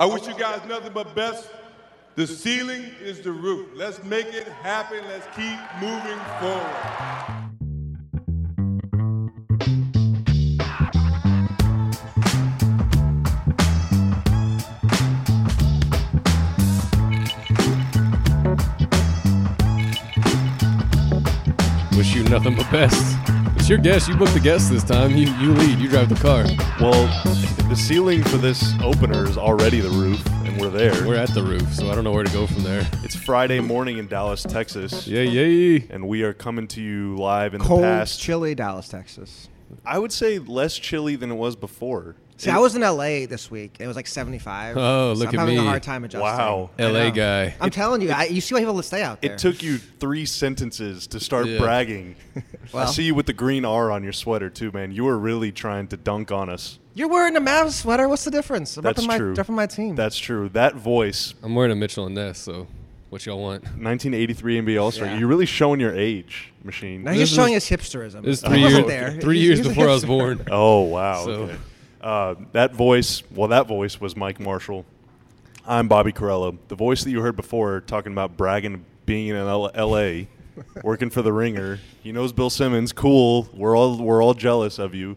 I wish you guys nothing but best. The ceiling is the roof. Let's make it happen. Let's keep moving forward. Wish you nothing but best. It's your guest. You booked the guest this time. You you lead. You drive the car. Well, the ceiling for this opener is already the roof, and we're there. We're at the roof, so I don't know where to go from there. it's Friday morning in Dallas, Texas, Yay, yay. Yay. And we are coming to you live in Cold, the past. chilly Dallas, Texas. I would say less chilly than it was before. See, I was in LA this week. It was like 75. Oh, so look I'm at having me. a hard time adjusting. Wow. I LA know. guy. I'm telling you, I, you see why people stay out there. It took you three sentences to start Yeah. bragging. I Well. see you with the green R on your sweater too, man. You were really trying to dunk on us. You're wearing a Mavs sweater. What's the difference? I'm That's repping my, true. repping my team. That's true. That voice, I'm wearing a Mitchell and Ness, so what y'all want? 1983 NBA All Star. Yeah. You're really showing your age, machine. now he's This just showing his hipsterism. This is I three wasn't years. there. Three He's- years he's a before I was hipster. born. Oh wow. So- Okay. Uh, that voice, well, that voice was Mike Marshall. I'm Bobby Karalla. The voice that you heard before, talking about bragging, being in L- L.A., working for the Ringer. He knows Bill Simmons. Cool. We're all we're all jealous of you.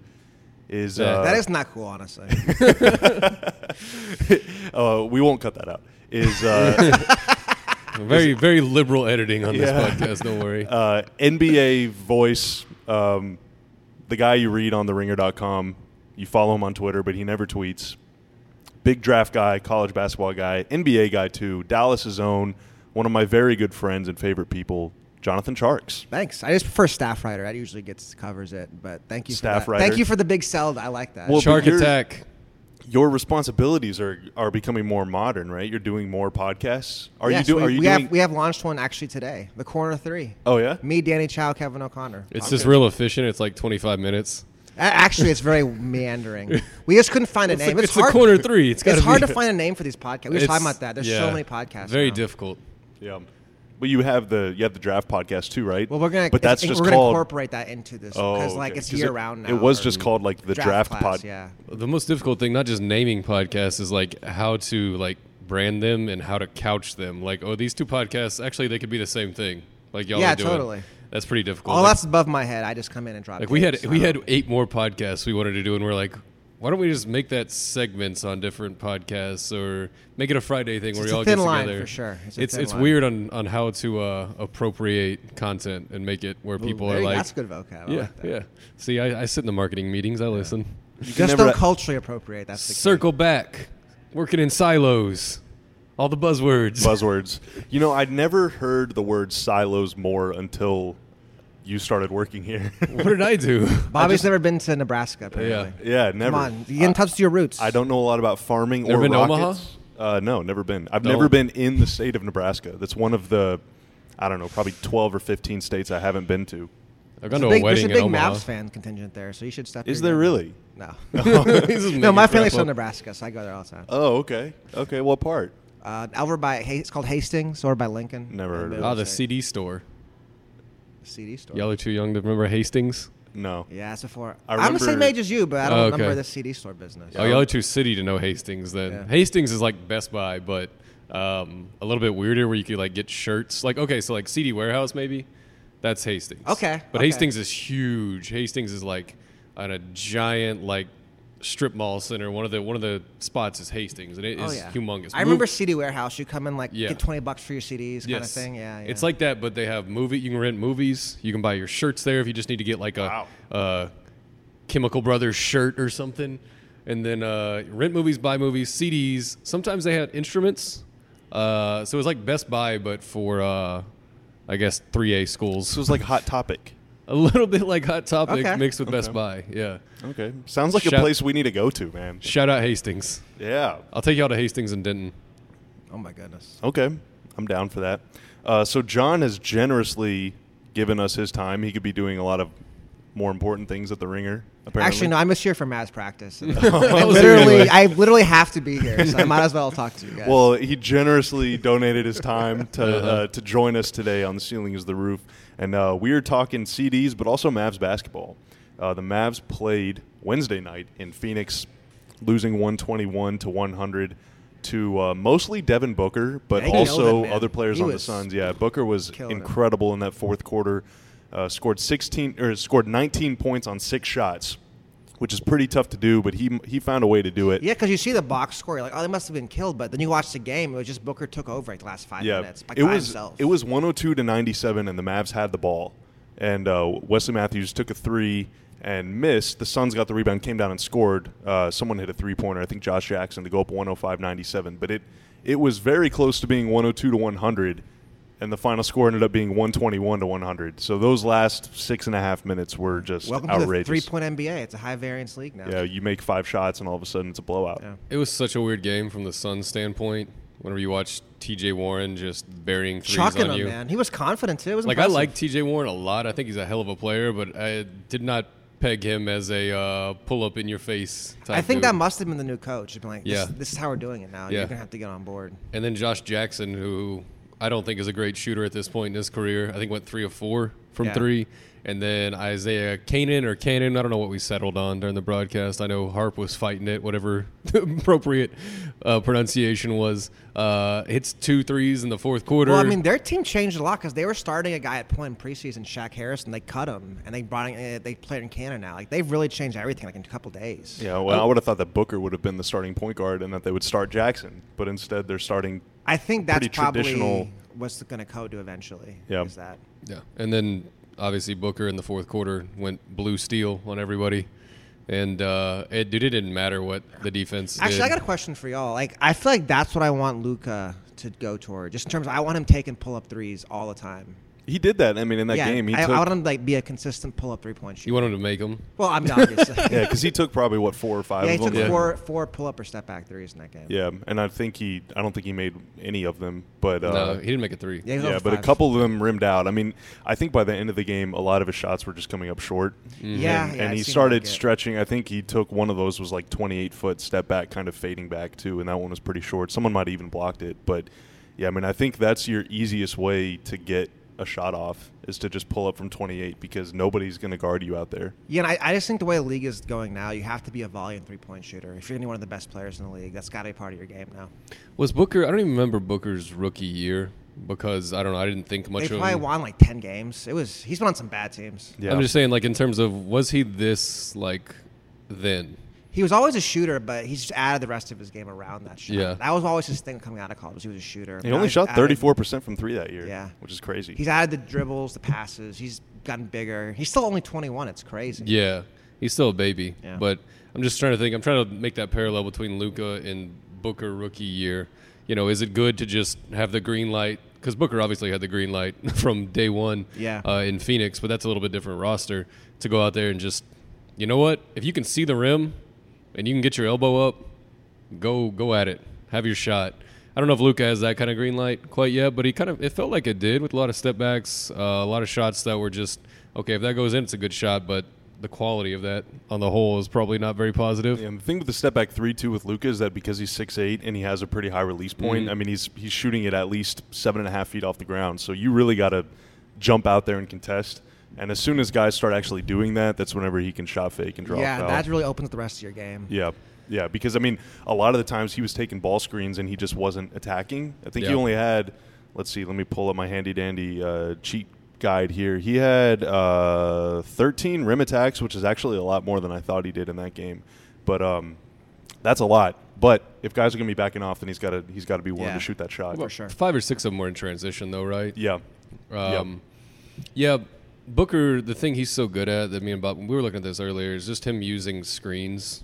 Is Yeah. uh, That is not cool, honestly. uh, we won't cut that out. Is uh, Very, very liberal editing on this podcast. Don't worry. uh, NBA voice, um, the guy you read on theringer.com. You follow him on Twitter, but he never tweets. Big draft guy, college basketball guy, NBA guy too. Dallas's own, one of my very good friends and favorite people, Jonathan Tjarks. Thanks. I just prefer staff writer. That usually gets covers it, but thank you. Staff for that. writer. Thank you for the big sell. I like that. Well, Shark Attack. Your responsibilities are are becoming more modern, right? You're doing more podcasts. Are Yes, you doing? We, Are you we doing? have we have launched one actually today. The corner three. oh yeah. Me, Danny Chau, Kevin O'Connor. It's Okay. just real efficient. It's like 25 minutes. A- Actually, it's very meandering. We just couldn't find a It's, name. like, it's it's a corner three. It's, It's hard be- to find a name for these podcasts. We were talking about that. There's so many podcasts. Very now. difficult. Yeah. But you have the you have the draft podcast too, right? Well, we're gonna. But that's just we're gonna called. incorporate that into this Oh, because like okay. it's 'Cause year it- round now. It was just called like the draft, draft, class, pod. Yeah. The most difficult thing, not just naming podcasts, is like how to like brand them and how to couch them. Like, oh, these two podcasts actually they could be the same thing. Like y'all Yeah, are doing. totally. That's pretty difficult. All Like- that's above my head. I just come in and drop. It. Like we had tapes, we had eight more podcasts we wanted to do, and we're like, why don't we just make that segments on different podcasts, or make it a Friday thing where It's we all thin get line together? for sure. It's It's it's weird on on how to uh, appropriate content and make it where Ooh, people there are like, that's good vocab. I yeah, like that. yeah. See, I, I sit in the marketing meetings. I listen. You Just don't culturally appropriate. That's the key. Circle back, working in silos. All the buzzwords. buzzwords. You know, I'd never heard the word silos more until you started working here. what did I do? Bobby's never been to Nebraska. Apparently. yeah, never. Come on, you get in touch with your roots. I don't know a lot about farming Never or been to Omaha? Uh, no, never been. I've No. never been in the state of Nebraska. That's one of the, I don't know, probably twelve or fifteen states I haven't been to. I've There's gone to a a big, wedding there's a big Omaha. Mavs fan contingent there, so you should step. Is there game really? No. no, my family's from Nebraska, so I go there all the time. Oh, okay. Okay, what part? Uh, over by it's called Hastings, or by Lincoln. Never heard of it. Ah, it's the CD store. CD store. Y'all are too young to remember Hastings. No. Yeah, that's before. I I'm the same remember- age as you, but I don't Oh, okay. remember the CD store business. Oh, y'all are too city to know Hastings. Then Yeah. Hastings is like Best Buy, but um, a little bit weirder, where you could like get shirts. Like okay, so like CD Warehouse maybe. That's Hastings. Okay, But okay. Hastings is huge. Hastings is like on a giant like strip mall center. One of the one of the spots is Hastings, and it is Oh yeah, humongous. I remember CD Warehouse. You come in like Yeah. get twenty bucks for your CDs, kind of thing. Yeah, yeah. It's like that, but they have movie. You can rent movies. You can buy your shirts there if you just need to get like a Wow. uh, Chemical Brothers shirt or something. And then uh, rent movies, buy movies, CDs. Sometimes they had instruments. Uh, so it was like Best Buy, but for uh, I guess 3A schools. This was like Hot Topic. a little bit like Hot Topic Okay. mixed with Best Okay. Buy. Yeah. Okay. Sounds like a place we need to go to, man. Shout out Hastings. Yeah. I'll take y'all to Hastings and Denton. oh my goodness. Okay. I'm down for that. Uh, so John has generously given us his time. He could be doing a lot of more important things at the Ringer. Apparently. Actually, no, I'm just here for Mavs practice. I I was here literally. I literally have to be here, so I might as well talk to you guys. Well, he generously donated his time to Uh-huh. uh, to join us today on the ceiling is the roof, and uh, we are talking CDs, but also Mavs basketball. Uh, the Mavs played Wednesday night in Phoenix, losing 121 to 100. to uh, mostly Devin Booker, but Yeah, also it, other players He on the Suns. Yeah, Booker was killing it. incredible in that fourth quarter. Uh, scored 16 or scored 19 points on six shots, which is pretty tough to do, but he he found a way to do it. Yeah, because you see the box score, you're like, oh, they must have been killed. But then you watch the game, it was just Booker took over like the last five Yeah, minutes. Like, it by was himself. it was 102 to 97, and the Mavs had the ball, and uh, Wesley Matthews took a three and missed. The Suns got the rebound, came down and scored. Uh, someone hit a three pointer, I think Josh Jackson, to go up 105-97. But it it was very close to being 102 to 100, and the final score ended up being 121 to 100. So those last six and a half minutes were just Welcome outrageous. to the three-point NBA. It's a high variance league now. yeah, you make five shots, and all of a sudden it's a blowout. Yeah. It was such a weird game from the Suns' standpoint. Whenever you watch T.J. Warren just burying threes Chucking on him, you, man. He was confident too. It was like I like T.J. Warren a lot. I think he's a hell of a player, but I did not peg him as a uh, pull up in your face. Type I think dude. that must have been the new coach. Been like, this, Yeah. this is how we're doing it now. Yeah. You're gonna have to get on board. And then Josh Jackson, who I don't think is a great shooter at this point in his career. I think went three of four from Yeah. three. And then Isaiah Kanan or Cannon, I don't know what we settled on during the broadcast. I know Harp was fighting it, whatever the appropriate uh, pronunciation was. Uh, hits two threes in the fourth quarter. Well, I mean, their team changed a lot because they were starting a guy at point in preseason, Shaq Harris, and they cut him, and they brought in, uh, they played in Canada now. Like they've really changed everything like in a couple days. Yeah, well, I would have thought that Booker would have been the starting point guard and that they would start Jackson, but instead they're starting. I think that's Pretty probably traditional- what's going to code to eventually. Yeah. is that Yeah, and then obviously Booker in the fourth quarter went blue steel on everybody, and uh, it, dude, it didn't matter what the defense. Actually, did. I got a question for y'all. Like, I feel like that's what I want Luka to go toward. Just in terms, of, I want him taking pull up threes all the time. He did that. I mean, in that yeah, game, he I, took. I want him to like be a consistent pull up three point shooter. You want him to make them? well, I mean, obviously. yeah, because he took probably what four or five Yeah, he of took them. Yeah. four four pull up or step back threes in that game. Yeah, and I think he. I don't think he made any of them, but uh, no, he didn't make a three. Yeah, yeah, over but a couple of them rimmed out. I mean, I think by the end of the game, a lot of his shots were just coming up short. Yeah, and, yeah, and he started like stretching. I think he took one of those was like 28 foot step back, kind of fading back too, and that one was pretty short. Someone might have even blocked it, but yeah, I mean, I think that's your easiest way to get a shot off is to just pull up from 28 because nobody's going to guard you out there. Yeah, and I, I just think the way the league is going now, you have to be a volume three point shooter. If you're going to be one of the best players in the league, that's got to be part of your game now. Was Booker? I don't even remember Booker's rookie year because I don't know. I didn't think much They of probably him. won like ten games. It was he's been on some bad teams. Yeah, I'm just saying, like in terms of was he this like then? He was always a shooter, but he's just added the rest of his game around that shot. Yeah. that was always his thing coming out of college. He was a shooter. he only shot 34 percent from three that year. Yeah. which is crazy. He's added the dribbles, the passes. He's gotten bigger. He's still only 21. It's crazy. Yeah, he's still a baby. Yeah. But I'm just trying to think. I'm trying to make that parallel between Luka and Booker rookie year. You know, is it good to just have the green light? Because Booker obviously had the green light from day one. Yeah. Uh, in Phoenix, but that's a little bit different roster to go out there and just, you know what? If you can see the rim, and you can get your elbow up, go go at it. Have your shot. I don't know if Luka has that kind of green light quite yet, but he kind of it felt like it did with a lot of step backs, uh, a lot of shots that were just okay. If that goes in, it's a good shot, but the quality of that on the whole is probably not very positive. Yeah, and the thing with the step back three two with Luka is that because he's six eight and he has a pretty high release point. Mhm. I mean, he's he's shooting it at least seven and a half feet off the ground. So you really got to jump out there and contest. And as soon as guys start actually doing that, that's whenever he can shot fake and draw. a yeah, foul. that really opens the rest of your game. Yeah. Yeah, because I mean, a lot of the times he was taking ball screens and he just wasn't attacking. I think he only had, let's see, let me pull up my handy dandy uh, cheat guide here. He had uh, 13 rim attacks, which is actually a lot more than I thought he did in that game. But um, that's a lot. But if guys are going to be backing off, then he's got to he's got to be willing Yeah. to shoot that shot. For sure. Five or six of them were in transition, though, right? Yeah. Um, yeah, Booker. The thing he's so good at that me and Bob we were looking at this earlier is just him using screens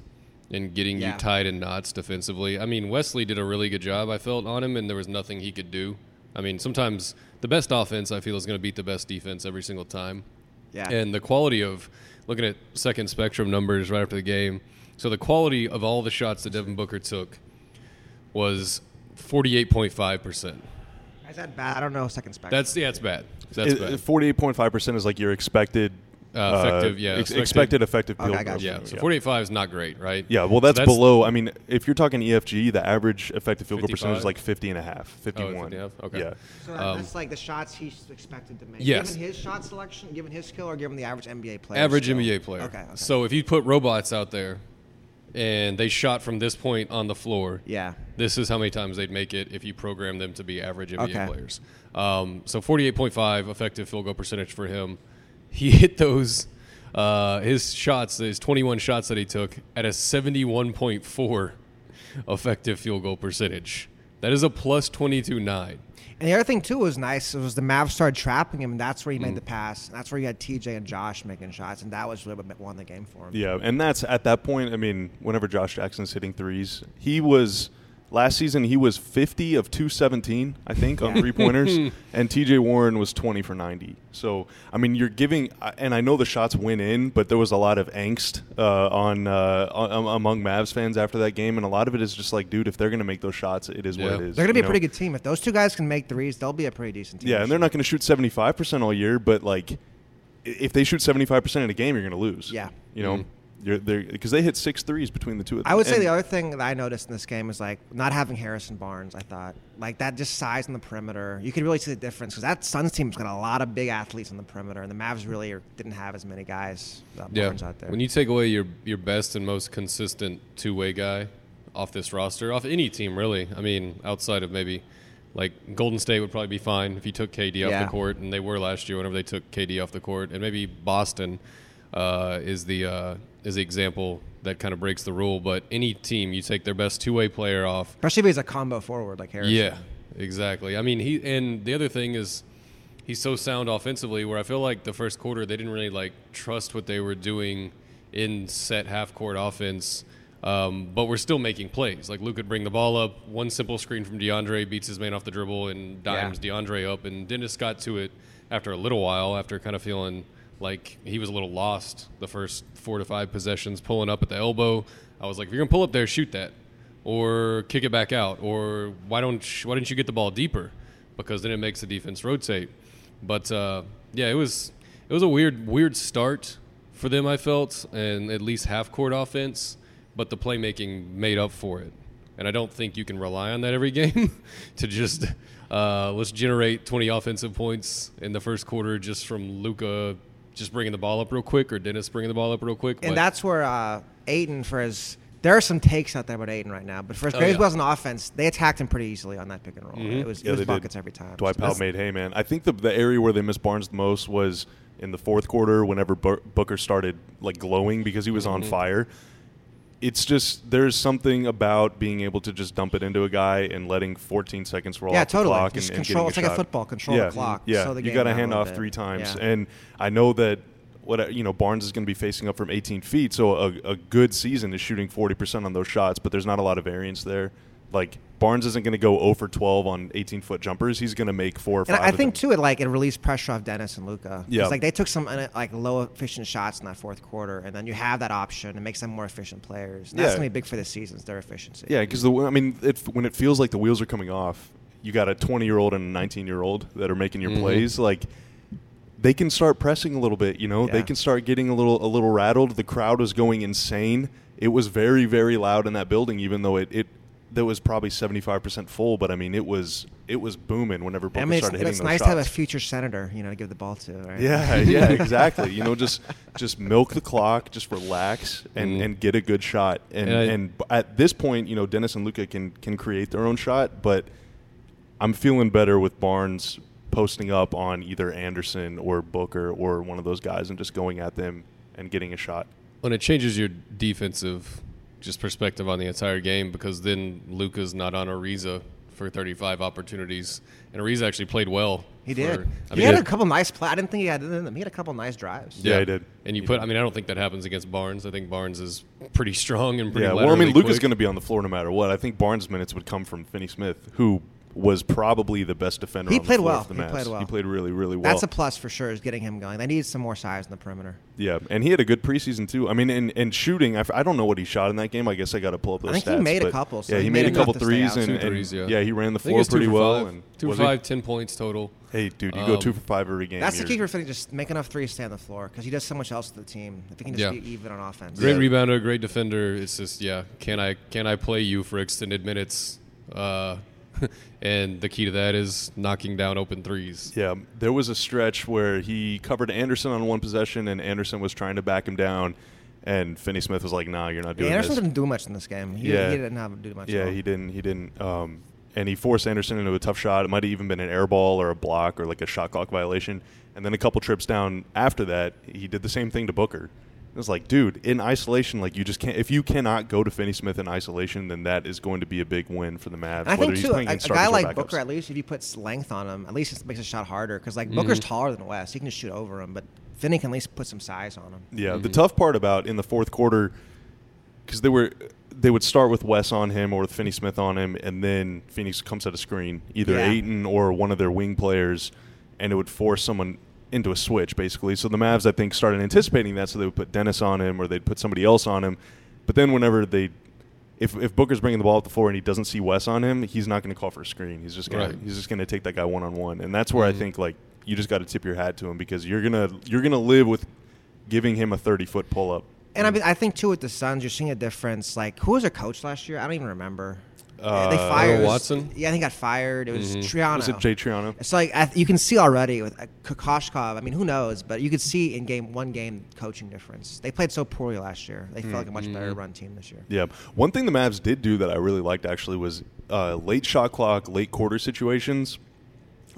and getting Yeah. you tied in knots defensively. I mean, Wesley did a really good job. I felt on him, and there was nothing he could do. I mean, sometimes the best offense I feel is going to beat the best defense every single time. Yeah. And the quality of looking at second spectrum numbers right after the game. So the quality of all the shots that Devin Booker took was forty eight point five percent. Is that bad? I don't know. Second spec. That's yeah, it's bad. That's It- bad. 48.5% is like your expected Uh, effective, yeah, ex- expected- expected effective Okay, field I got Yeah, so 45 is not great, right? Yeah, well, So that's, below. I mean, if you're talking EFG, the average effective field goal percentage is like 50 and a half, 51. 50 and a half? Okay. Yeah. So that- Um, that's like the shots he's expected to make. Yes. Given his shot selection, given his skill, or given the average NBA player. Average skill? NBA player. Okay. okay. So if you put robots out there, and they shot from this point on the floor. Yeah. This is how many times they'd make it if you program them to be average NBA Okay. players. Um, so 48.5 effective field goal percentage for him. He hit those, uh, his shots, his 21 shots that he took at a 71.4 effective field goal percentage. That is a plus 22.9. And the other thing too was nice was the Mavs started trapping him, and that's where he Mm. made the pass. and That's where you had TJ and Josh making shots, and that was really what won the game for him. Yeah, and that's at that point. I mean, whenever Josh Jackson's hitting threes, he was last season he was 50 of 217, I think, on three pointers, and T.J. Warren was 20 for 90. So I mean, you're giving, and I know the shots went in, but there was a lot of angst uh, on, uh, on among Mavs fans after that game, and a lot of it is just like, dude, if they're going to make those shots, it is what it is. They're going to be you a know? pretty good team. If those two guys can make threes, they'll be a pretty decent team. Yeah, and they're not going to shoot 75% all year, but like if they shoot 75% in a game, you're going to lose. Yeah. You know, you're they're because they hit six threes between the two of them. I would say And- the other thing that I noticed in this game is like not having Harrison Barnes. I thought like that just size on the perimeter. You could really see the difference because that Suns team's got a lot of big athletes on the perimeter, and the Mavs really didn't have as many guys uh, Yeah. Out there. When you take away your your best and most consistent two way guy off this roster, off any team really. I mean, outside of maybe like Golden State would probably be fine if you took KD off Yeah. the court, and they were last year whenever they took KD off the court, and maybe Boston uh, is the uh, is the example that kind of breaks the rule. But any team, you take their best two way player off, Especially if he's a combo forward like Harrison. yeah, exactly. I mean, he and the other thing is he's so sound offensively. Where I feel like the first quarter they didn't really like trust what they were doing in set half court offense. Um, but we're still making plays. Like Luke could bring the ball up, one simple screen from DeAndre beats his man off the dribble and dimes DeAndre up. And Dennis got to it after a little while, after kind of feeling like he was a little lost the first four to five possessions, pulling up at the elbow. I was like, if you're gonna pull up there, shoot that or kick it back out, or why don't why didn't you get the ball deeper? Because then it makes the defense rotate. But uh, yeah, it was it was a weird weird start for them. I felt, and at least half court offense, but the playmaking made up for it. And I don't think you can rely on that every game to just uh, let's generate 20 offensive points in the first quarter just from Luka just bringing the ball up real quick or Dennis bringing the ball up real quick. And But- that's where uh, Ayton for his. There are some takes out there about Ayton right now, but for his Oh, grades yeah. wasn't offense. They attacked him pretty easily on that pick and roll. It was, Yeah, it was they did. buckets every time. Dwight So Powell made hay, man. I think the the area where they missed Barnes the most was in the fourth quarter whenever Booker started like glowing because he was on Mm-hmm. fire. It's just there's something about being able to just dump it into a guy and letting 14 seconds roll Yeah, off totally. the clock Just and, and control- getting it's like a football, control the yeah. clock, Yeah, the you got to hand off three times, Yeah. and I know that what you know Barnes is going to be facing up from 18 feet, so a, a good season is shooting 40 percent on those shots, but there's not a lot of variance there. Like Barnes isn't going to go 0 for 12 on 18 foot jumpers. He's going to make four or And five. I of think them. too, it like it released pressure off Dennis and Luka. Yeah. like they took some uh, like low efficient shots in that fourth quarter, and then you have that option. It makes them more efficient players. And that's Yeah. gonna be big for the season. Is their efficiency. Yeah, because I mean, it, when it feels like the wheels are coming off, you got a 20 year old and a 19 year old that are making your Mhm. plays. Like they can start pressing a little bit. You know, they can start getting a little a little rattled. The crowd was going insane. It was very very loud in that building, even though it it that was probably 75 percent full. But I mean, it was it was booming whenever Booker I mean, it's, started hitting shots. it's nice to have a future senator, you know, to give the ball to. Right? Yeah, yeah, exactly. You know, just just milk the clock, just relax and, Mhm. and get a good shot. And And I- and at this point, you know, Dennis and Luka can can create their own shot, but I'm feeling better with Barnes posting up on either Anderson or Booker or one of those guys and just going at them and getting a shot. when it changes your defensive just perspective on the entire game because then Luka's not on Ariza for 35 opportunities, and Ariza actually played well. he for- did. I he mean, had a couple nice play. I didn't think he had. He had a couple nice drives. Yeah, he did. And you He put, did. I mean, I don't think that happens against Barnes. I think Barnes is pretty strong and pretty. Yeah, well, I mean, Luka's quick. going to be on the floor no matter what. I think Barnes' minutes would come from Finney Smith, who was probably the best defender. He on played floor well. For the He Mavs. played well. He played really, really well. That's a plus for sure. Is getting him going. They need some more size in the perimeter. Yeah, and he had a good preseason too. I mean, and, and shooting, I, f- I don't know what he shot in that game. I guess I got to pull up those I think he made a couple, so yeah, he he made made a couple threes, and, and- threes, yeah. he ran the floor pretty well. five. And two was for he? five, ten points total. Hey, dude, you go Um, two for five every game. That's the key for Finney. Just make enough threes to stay on the floor because he does so much else to the team. If he can just Yeah. be even on offense. Great Yeah. rebounder, great defender. It's just yeah, can I can I play you for extended minutes? Uh, and the key to that is knocking down open threes. Yeah, there was a stretch where he covered Anderson on one possession, and Anderson was trying to back him down, And Finney Smith was like, "Nah, you're not doing that. Anderson this." didn't do much in this game. He, Yeah. he didn't have to do much. at Yeah, all. he didn't. He didn't. Um, and he forced Anderson into a tough shot. It might have even been an air ball or a block or like a shot clock violation. And then a couple trips down after that, he did the same thing to Booker. It was like, dude, in isolation, like you just can't. If you cannot go to Finney Smith in isolation, then that is going to be a big win for the Mavs. And I think too, a, a guy like. Booker, at least if you put length on him, at least it makes a shot harder. Because Mm-hmm. like Booker's taller than Wes, he can just shoot over him. But Finney can at least put some size on him. Yeah, the tough part about in the fourth quarter, because they were they would start with Wes on him or with Finney Smith on him, and then Phoenix comes at a screen, either Yeah. Ayton or one of their wing players, and it would force someone into a switch basically. So the Mavs, I think, started anticipating that, so they would put Dennis on him or they'd put somebody else on him. But then whenever they if, if Booker's bringing the ball up the floor and he doesn't see Wes on him, he's not going to call for a screen. He's just going Right. to he's just going to take that guy one on one, and that's where I mm-hmm. think like you just got to tip your hat to him because you're gonna you're gonna live with giving him a 30 foot pull up. And I mean, I think too with the Suns, you're seeing a difference. Like, who was their coach last year? I don't even remember. Uh, they fired Earl Watson? Yeah, I think got fired. It was Triano. Was it Jay Triano? It's like I, you can see already with uh, Kokoshkov. I mean, who knows? But you could see in game one game coaching difference. They played so poorly last year. They felt like a much better run team this year. Yeah. One thing the Mavs did do that I really liked actually was uh, late shot clock, late quarter situations.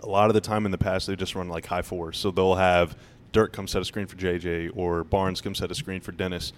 A lot of the time in the past, they just run like high fours. So they'll have Dirk come set a screen for JJ or Barnes come set a screen for Dennis.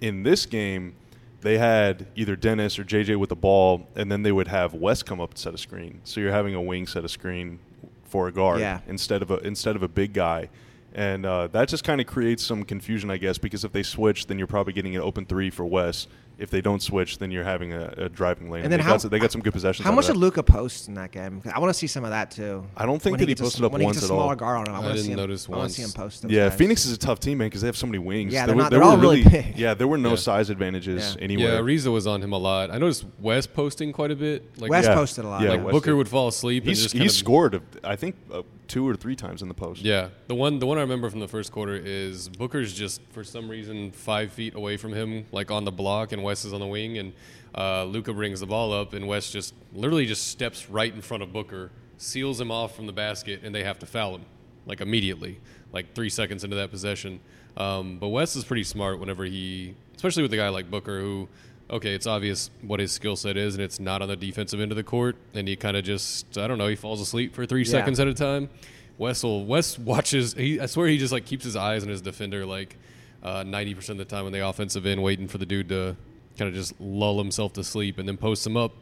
In this game, they had either Dennis or JJ with the ball, and then they would have Wes come up and set a screen. So you're having a wing set a screen for a guard Yeah. instead of a instead of a big guy. And uh, that just kind of creates some confusion, I guess, because if they switch, then you're probably getting an open three for Wes. If they don't switch, then you're having a, a driving lane. And then they, how got, they got some good possessions. How much of did. Luka post in that game? I want to see some of that too. I don't think When that he gets a- posted up when once he gets at a all. guard on him. I, I didn't see him, notice I want to see him post. Yeah, guys. Phoenix is a tough team, man, because they have so many wings. Yeah, there they're were, not- there they're all really big. Yeah, there were no Yeah. size advantages Yeah. anywhere. Yeah, Ariza was on him a lot. I noticed Wes posting quite a bit. Like Wes Yeah. posted a lot. Yeah, like Booker would fall asleep and He's, just he scored, I think, two or three times in the post. Yeah, the one the one I remember from the first quarter is Booker's just for some reason five feet away from him, like on the block, and Wes is on the wing, and uh, Luka brings the ball up, and Wes just literally just steps right in front of Booker, seals him off from the basket, and they have to foul him like immediately, like three seconds into that possession. Um, but Wes is pretty smart whenever he, especially with a guy like Booker, who. Okay, it's obvious what his skill set is, and it's not on the defensive end of the court. And he kind of just, I don't know, he falls asleep for three Yeah. seconds at a time. Wessel Wes watches. He, I swear he just like keeps his eyes on his defender like uh, ninety percent of the time on the offensive end, waiting for the dude to kind of just lull himself to sleep and then post him up.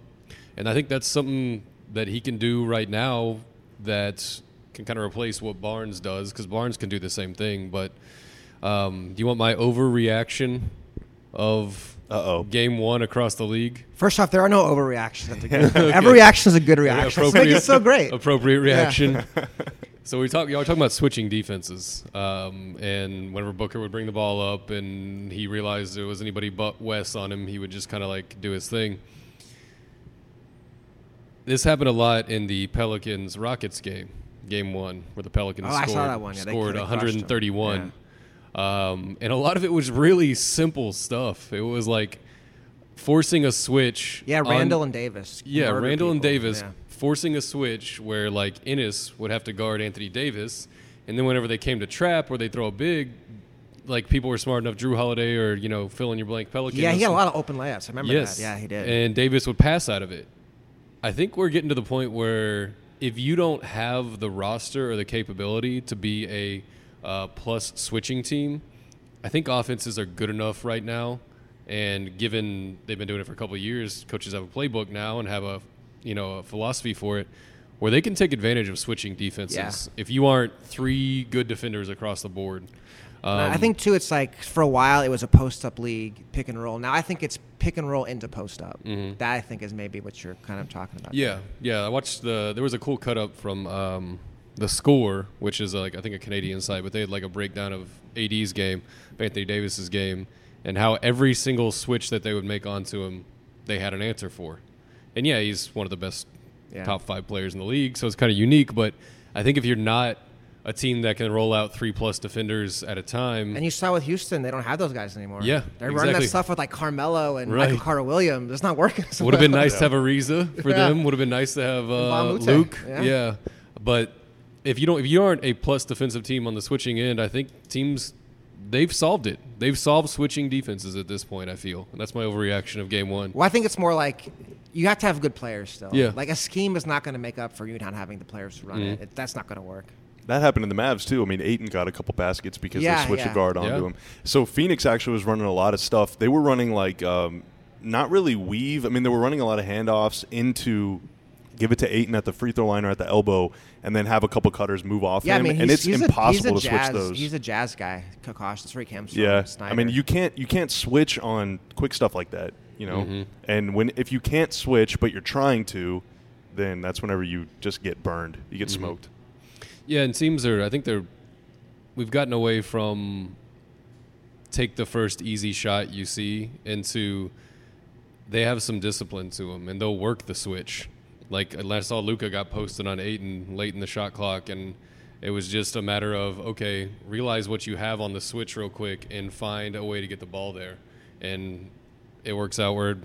And I think that's something that he can do right now that can kind of replace what Barnes does because Barnes can do the same thing. But um, do you want my overreaction of Uh-oh. game one across the league? First off, there are no overreactions. at the game. Every reaction is a good reaction. That's what makes it so great. Appropriate reaction. so we talk. Y'all were talking about switching defenses, um, and whenever Booker would bring the ball up, and he realized there was anybody but Wes on him, he would just kind of like do his thing. This happened a lot in the Pelicans Rockets game, game one, where the Pelicans Oh, I scored, saw that one. Yeah, scored they crushed 'em. 131. Um, and a lot of it was really simple stuff. It was like forcing a switch. Yeah, on- Randle and Davis. yeah, Randle and. Davis Yeah. forcing a switch where like Ennis would have to guard Anthony Davis, and then whenever they came to trap or they throw a big, like people were smart enough, Jrue Holiday or you know fill in your blank Pelican. Yeah, he had a lot of open layups. I remember Yes, that. Yeah, he did. And Davis would pass out of it. I think we're getting to the point where if you don't have the roster or the capability to be a uh, plus switching team, I think offenses are good enough right now. And given they've been doing it for a couple of years, coaches have a playbook now and have a you know a philosophy for it, where they can take advantage of switching defenses. Yeah. If you aren't three good defenders across the board, um, I think too, it's like for a while it was a post up league, pick and roll. Now I think it's pick and roll into post up. That I think is maybe what you're kind of talking about. Mm-hmm. Yeah, yeah. I watched the. There was a cool cut up from um, the score, which is like I think a Canadian site, but they had like a breakdown of AD's game, Anthony Davis's game, and how every single switch that they would make onto him, they had an answer for. And yeah, he's one of the best Yeah. top five players in the league, so it's kind of unique. But I think if you're not a team that can roll out three plus defenders at a time, And you saw with Houston, they don't have those guys anymore. Yeah, they're running that stuff with like Carmelo and Right. Michael Carter Williams. It's not working. so Would have been well. nice to have Ariza for Yeah. them. Would have been nice to have uh, Luke. yeah. Yeah. but if you don't, if you aren't a plus defensive team on the switching end, I think teams they've solved it. they've solved switching defenses at this point. I feel, and that's my overreaction of game one. Well, I think it's more like you have to have good players still. Yeah. Like a scheme is not going to make up for you not having the players to run Mm-hmm. it. it. That's not going to work. That happened in the Mavs too. I mean, Ayton got a couple baskets because Yeah, they switched yeah. a guard onto Yeah. him. So Phoenix actually was running a lot of stuff. They were running like um, not really weave. I mean, they were running a lot of handoffs into give it to Ayton at the free throw line or at the elbow, and then have a couple cutters move off Yeah, him. I mean, and he's, it's he's impossible a, he's to a jazz, switch those. He's a jazz guy. Kokosh, that's where he comes from. Yeah, Snyder. I mean, you can't you can't switch on quick stuff like that, you know. Mm-hmm. And when if you can't switch but you're trying to, then that's whenever you just get burned. You get Mm-hmm. smoked. Yeah, and teams are. I think they're. We've gotten away from take the first easy shot you see into. They have some discipline to them, and they'll work the switch. Like I saw Luka got posted on Ayton late in the shot clock, and it was just a matter of okay, realize what you have on the switch real quick and find a way to get the ball there, and it works out where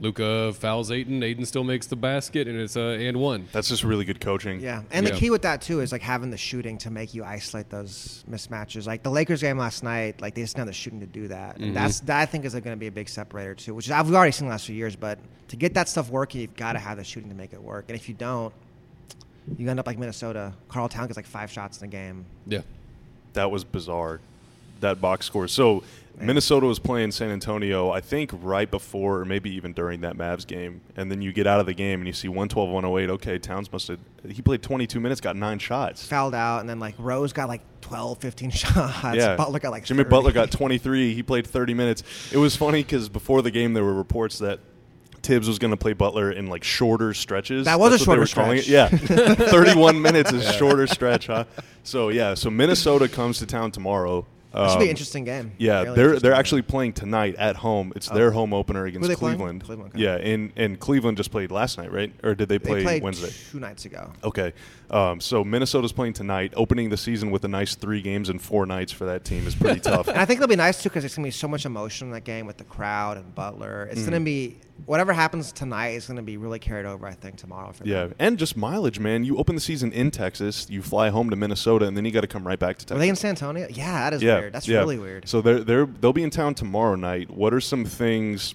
Luka fouls Ayton, Ayton still makes the basket, and it's a and one. That's just really good coaching. Yeah, and Yeah. the key with that too is like having the shooting to make you isolate those mismatches. Like the Lakers game last night, like they just didn't have the shooting to do that, Mm-hmm. and that's that I think is going to be a big separator too. Which I've already seen the last few years, but to get that stuff working, you've got to have the shooting to make it work. And if you don't, you end up like Minnesota. Carl Town gets like five shots in a game. Yeah. That was bizarre. That box score. So Minnesota was playing San Antonio, I think right before or maybe even during that Mavs game. And then you get out of the game and you see 112 108. Okay, Towns must have he played 22 minutes, got 9 shots. Fouled out, and then like Rose got like 12, 15 shots. Yeah. Butler got like Jimmy 30. Butler got 23. He played 30 minutes. It was funny cuz before the game there were reports that Thibs was going to play Butler in like shorter stretches. That was a That's they shorter stretch. Yeah. 31 minutes is shorter stretch, huh? So yeah, so Minnesota comes to town tomorrow. That should be Um, an interesting game. Yeah, Really they're they're actually playing tonight at home. It's their home opener against? Cleveland. Cleveland, okay. Yeah, and and Cleveland just played last night, right? Or did they play they played Wednesday? two nights ago. Okay, um, so Minnesota's playing tonight, opening the season with a nice three games and four nights for that team is pretty tough. And I think it'll be nice too because it's gonna be so much emotion in that game with the crowd and Butler. It's Mm. gonna be whatever happens tonight is gonna be really carried over. I think tomorrow. For Yeah, them. and just mileage, man. You open the season in Texas, you fly home to Minnesota, and then you got to come right back to Texas. Are they in San Antonio? Yeah, that is yeah, weird. That's yeah. really weird. So they're they're they'll be in town tomorrow night. What are some things?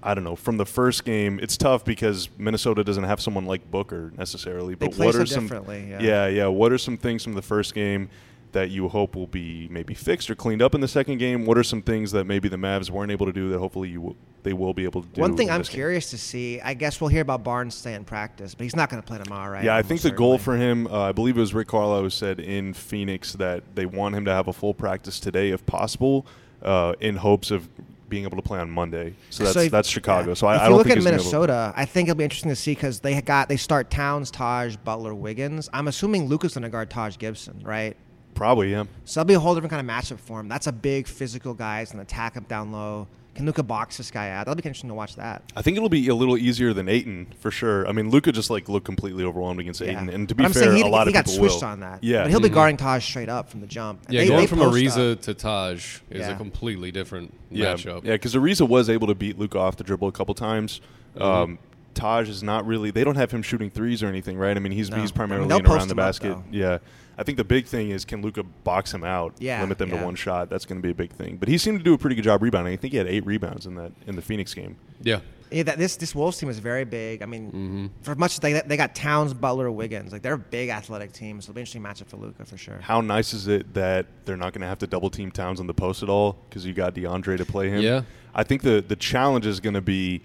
I don't know. From the first game, it's tough because Minnesota doesn't have someone like Booker necessarily. But what are some? differently, yeah. yeah, yeah. What are some things from the first game that you hope will be maybe fixed or cleaned up in the second game? What are some things that maybe the Mavs weren't able to do that hopefully you will, they will be able to do? One thing I'm this game? curious to see. I guess we'll hear about Barnes stay in practice, but he's not going to play tomorrow, right? Yeah, I think the goal for him, uh, I believe it was Rick Carlisle who said in Phoenix that they want him to have a full practice today if possible, uh, in hopes of being able to play on Monday. So that's if- that's Chicago. yeah. So I, if I you don't look think at he's gonna be able- Minnesota, I think it'll be interesting to see because they got they start Towns, Taj, Butler, Wiggins. I'm assuming Luka's going to guard Taj Gibson, right? Probably, yeah. So that'll be a whole different kind of matchup for him. That's a big physical guy. He's going to attack up down low. Can Luka box this guy out? That'll be interesting to watch that. I think it'll be a little easier than Ayton for sure. I mean, Luka just like looked completely overwhelmed against Yeah. Ayton, and to be I'm fair, saying he, a lot he of got people switched will. on that. Yeah, but he'll be Mhm. guarding Taj straight up from the jump. And Yeah, they- going they from Ariza up. to Taj is Yeah. a completely different yeah, matchup. yeah. Because Ariza was able to beat Luka off the dribble a couple times. Mm-hmm. Um, Taj is not really. They don't have him shooting threes or anything, right? I mean, he's No. he's I mean, primarily in around the him up, basket. yeah, I think the big thing is can Luka box him out, Yeah, limit them yeah. to one shot. That's going to be a big thing. But he seemed to do a pretty good job rebounding. I think he had eight rebounds in that in the Phoenix game. Yeah. Yeah, that this this Wolves team is very big. I mean, Mm-hmm. for much as they they got Towns, Butler, Wiggins, like they're a big athletic team. So it'll be an interesting matchup for Luka for sure. How nice is it that they're not going to have to double team Towns on the post at all because you got DeAndre to play him? Yeah. I think the the challenge is going to be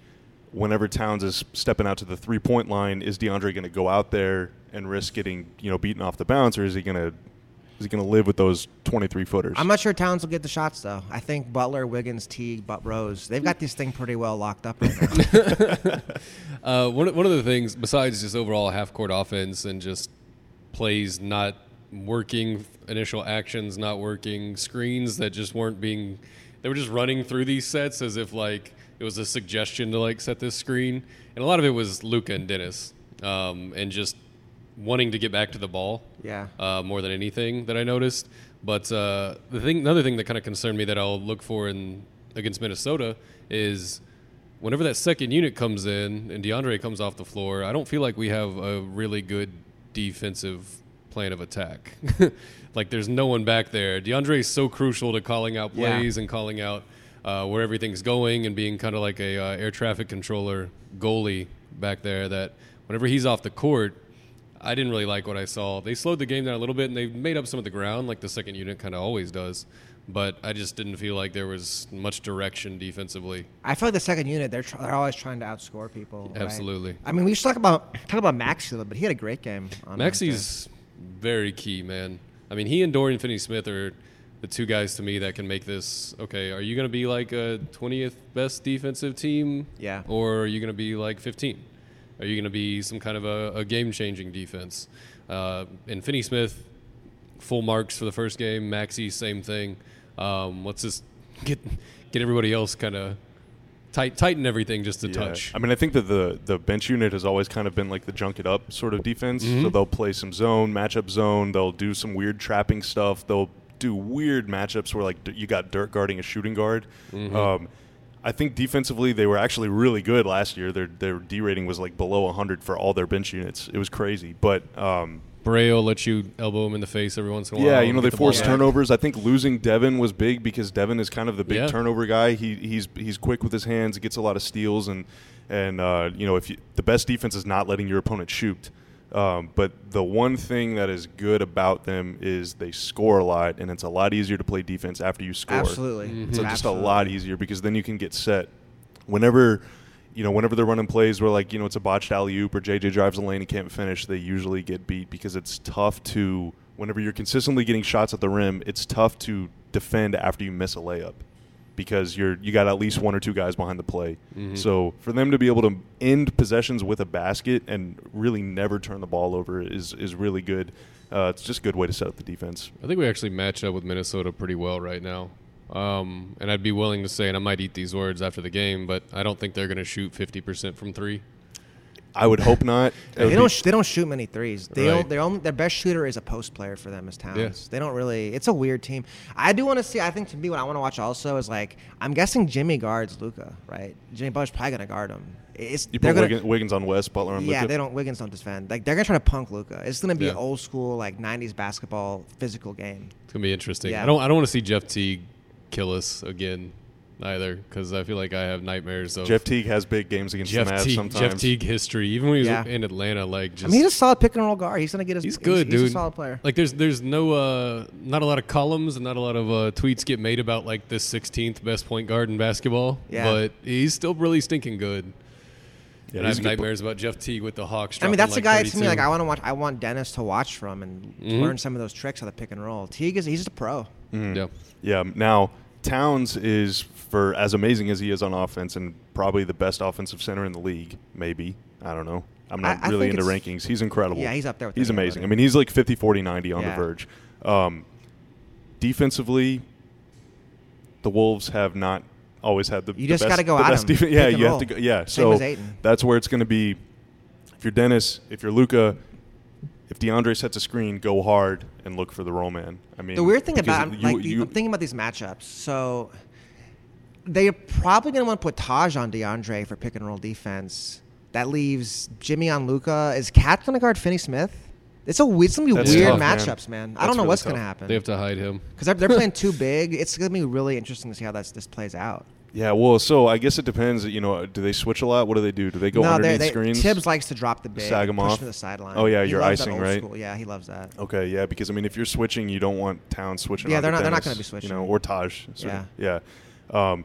whenever Towns is stepping out to the three point line, is DeAndre going to go out there and risk getting you know beaten off the bounce, or is he going to is he going to live with those twenty three footers? I'm not sure Towns will get the shots though. I think Butler, Wiggins, Teague, but Rose, they've got this thing pretty well locked up right now. Uh, one, one of the things, besides just overall half court offense and just plays not working, initial actions not working, screens that just weren't being, they were just running through these sets as if like it was a suggestion to like set this screen. And a lot of it was Luka and Dennis um, and just wanting to get back to the ball yeah. uh, more than anything that I noticed. But uh, the thing, another thing that kind of concerned me that I'll look for in against Minnesota is whenever that second unit comes in and DeAndre comes off the floor, I don't feel like we have a really good defensive plan of attack. like there's no one back there. DeAndre is so crucial to calling out Yeah. plays and calling out uh, where everything's going and being kind of like a uh, air traffic controller goalie back there. That whenever he's off the court, I didn't really like what I saw. They slowed the game down a little bit and they made up some of the ground like the second unit kind of always does. But I just didn't feel like there was much direction defensively. I feel like the second unit, they're, tr- they're always trying to outscore people. right? Absolutely. I mean, we should talk about talk about Maxi a little bit. But he had a great game. On Wednesday. Maxi's very key, man. I mean, he and Dorian Finney-Smith are the two guys to me that can make this. Okay, are you going to be like a 20th best defensive team? Yeah. Or are you going to be like 15? Are you going to be some kind of a, a game-changing defense? Uh, and Finney-Smith, full marks for the first game. Maxi, same thing. Um, let's just get get everybody else kind of tight, tighten everything just a Yeah. touch. I mean, I think that the the bench unit has always kind of been like the junk it up sort of defense. Mm-hmm. So they'll play some zone, matchup zone. They'll do some weird trapping stuff. They'll do weird matchups where like you got Dirk guarding a shooting guard. Mm-hmm. Um, I think defensively they were actually really good last year. Their their D rating was like below 100 for all their bench units. It was crazy, but. Um, Braille let you elbow him in the face every once in a while. yeah, you know they the back. turnovers. I think losing Devin was big because Devin is kind of the big Yeah. turnover guy. He he's he's quick with his hands, He gets a lot of steals, and and uh, you know if you, the best defense is not letting your opponent shoot. Um, but the one thing that is good about them is they score a lot, and it's a lot easier to play defense after you score. Absolutely. It's just a lot easier because then you can get set. Whenever, you know, whenever they're running plays where like you know it's a botched alley oop or JJ drives the lane and can't finish, they usually get beat because it's tough to. Whenever you're consistently getting shots at the rim, it's tough to defend after you miss a layup because you're you got at least one or two guys behind the play. So for them to be able to end possessions with a basket and really never turn the ball over is is really good. Uh, it's just a good way to set up the defense. I think we actually match up with Minnesota pretty well right now. Um, and I'd be willing to say, and I might eat these words after the game, but I don't think they're going to shoot 50% from three. I would hope not. It They don't. Sh- they don't shoot many threes. They Right. don't, their only, their best shooter is a post player for them is Towns. Yeah. They don't really. It's a weird team. I do want to see. I think to me, what I want to watch also is like I'm guessing Jimmy guards Luka, right? Jimmy Butler's probably gonna guard him. It's You they're put gonna. Wiggins, Wiggins on Wes, Butler on yeah, Luka. they don't. Wiggins don't defend. Like they're gonna try to punk Luka. It's gonna be Yeah. old school like '90s basketball physical game. It's going to be interesting. Yeah. I don't I don't want to see Jeff Teague kill us again either because I feel like I have nightmares of Jeff Teague has big games against Jeff the Mavs Teague, sometimes. Jeff Teague history. Even when he was Yeah. in Atlanta, like just I mean, he's a solid pick and roll guard. He's gonna get his. He's good, he's, dude. a solid player. Like there's there's no uh not a lot of columns and not a lot of uh, tweets get made about like this 16th best point guard in basketball. Yeah. But he's still really stinking good. Yeah, and I he's have good nightmares about Jeff Teague with the Hawks. I mean, dropping, that's like, a guy to me. 32. Like I want to watch. I want Dennis to watch from and Mhm. learn some of those tricks of the pick and roll. Teague is he's just a pro. Yeah. Yeah. Now Towns is for as amazing as he is on offense, and probably the best offensive center in the league. Maybe I don't know. I'm not I- I really think into rankings. He's incredible. Yeah, he's up there with He's amazing. I mean, he's like 50, 40, 90 on Yeah. the verge. Um, defensively, the Wolves have not always had the. You the just gotta go the at best him. Yeah, you have roll. to go. Yeah, so that's where it's going to be. If you're Dennis, if you're Luka, if DeAndre sets a screen, go hard and look for the roll man. I mean, The weird thing about you- like the- you- I'm thinking about these matchups. So they're probably going to want to put Taj on DeAndre for pick and roll defense. That leaves Jimmy on Luka. Is KAT going to guard Finney Smith? It's a we- it's gonna be That's weird tough, man. matchups, man. I don't know really what's tough. gonna happen They have to hide him. because they're, they're playing too big. It's gonna be really interesting to see how that's, this plays out. Yeah, well, so I guess it depends. You know, do they switch a lot? What do they do? Do they go no, they, underneath they, screens? Thibs likes to drop the big, Sag 'em push off? to the sideline. Oh, yeah, He you're icing, right? school. Yeah, he loves that. Okay, yeah, because I mean, if you're switching, you don't want Town switching. Yeah, they're not- they're not gonna be switching. You know, or Taj. So, Yeah. yeah, um,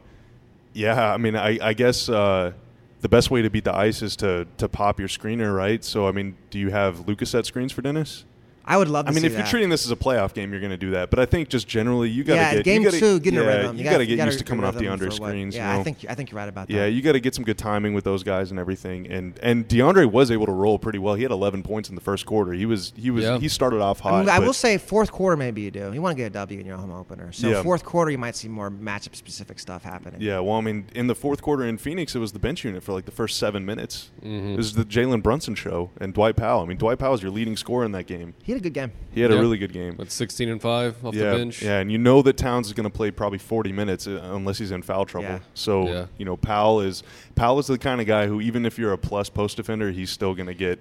yeah. I mean, I, I guess uh, the best way to beat the ice is to to pop your screener, right? So, I mean, do you have Lucas set screens for Dennis? I would love. to I mean, see if you're that. treating this as a playoff game, you're going to do that. But I think just generally, you got to yeah, get game gotta, two, getting yeah, a rhythm. You, gotta- got to get gotta used to coming off the rhythm under for what- screens. Yeah, you know? I think I think you're right about that. Yeah, you got to get some good timing with those guys and everything. And and DeAndre was able to roll pretty well. He had 11 points in the first quarter. He was he was Yeah. he started off hot. I, mean, I will say fourth quarter maybe you do. You want to get a W in your home opener. So Yeah. fourth quarter you might see more matchup specific stuff happening. Yeah, well, I mean, in the fourth quarter in Phoenix, it was the bench unit for like the first seven minutes. Mhm. It was the Jalen Brunson show and Dwight Powell. I mean, Dwight Powell is your leading scorer in that game. He had a good game. He had Yeah. a really good game. With 16 and five off yeah, the bench. yeah, and you know that Towns is going to play probably 40 minutes uh, unless he's in foul trouble. Yeah. So Yeah. you know, Powell is Powell is the kind of guy who even if you're a plus post defender, he's still going to get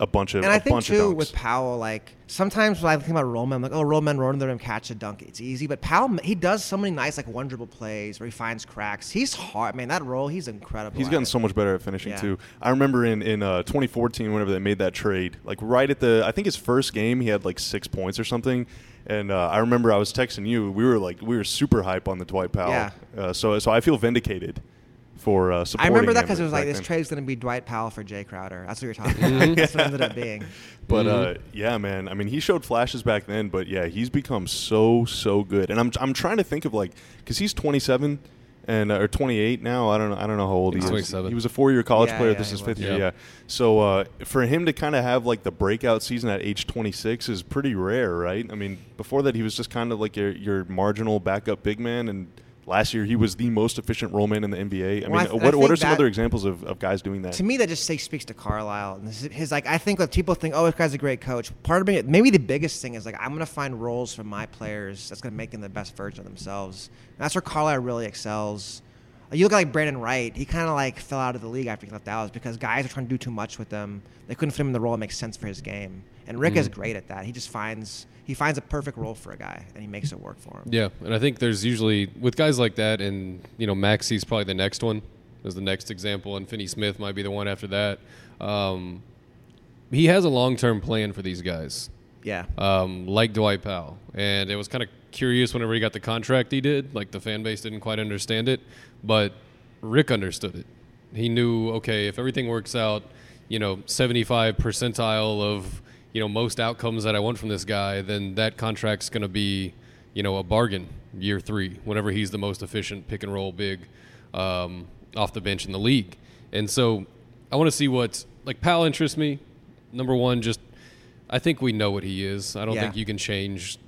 a bunch of And a I think bunch too with Powell, like sometimes when I think about Rollman, I'm like, oh, Rollman rolling the rim, catch a dunk, it's easy. But Powell, he does so many nice like one dribble plays where he finds cracks. He's hard, man. That roll, he's incredible. He's gotten it. so much better at finishing Yeah. too. I remember in in uh, 2014, whenever they made that trade, like right at the, I think his first game, he had like six points or something. And uh, I remember I was texting you. We were like, we were super hype on the Dwight Powell. Yeah. Uh, so so I feel vindicated for uh, I remember that because it was like back this then. trade's going to be Dwight Powell for Jae Crowder. That's what you're talking about. That's what it ended up being. But Mm-hmm. uh, yeah, man. I mean, he showed flashes back then, but yeah, he's become so so good. And I'm I'm trying to think of like because he's 27 and uh, or 28 now. I don't know. I don't know how old he He's is. 27. He was a four year college Yeah, player. yeah, this is fifth year. Yeah. Yeah. So uh, for him to kind of have like the breakout season at age 26 is pretty rare, right? I mean, before that he was just kind of like your your marginal backup big man and. Last year, he was the most efficient rollman in the NBA. I Well, I mean, I what, what are some that- other examples of, of guys doing that? To me, that just say, speaks to Carlisle. And his, his like, I think when people think, oh, this guy's a great coach. Part of me, maybe the biggest thing is like, I'm going to find roles for my players that's going to make them the best version of themselves. And that's where Carlisle really excels. You look at like Brandan Wright. He kind of like fell out of the league after he left Dallas because guys are trying to do too much with them. They couldn't fit him in the role that makes sense for his game. And Rick is great at that. He just finds he finds a perfect role for a guy and he makes it work for him. Yeah, and I think there's usually with guys like that, and you know, Maxi's probably the next one. Is the next example, and Finney Smith might be the one after that. Um, he has a long-term plan for these guys, Yeah. um, like Dwight Powell, and it was kind of curious whenever he got the contract he did. Like the fan base didn't quite understand it, but Rick understood it. He knew, okay, if everything works out, you know, 75 percentile of you know most outcomes that I want from this guy, then that contract's going to be, you know, a bargain year three. Whenever he's the most efficient pick and roll big um, off the bench in the league, and so I want to see what like Powell interests me. Number one, just I think we know what he is. I don't Yeah. think you can change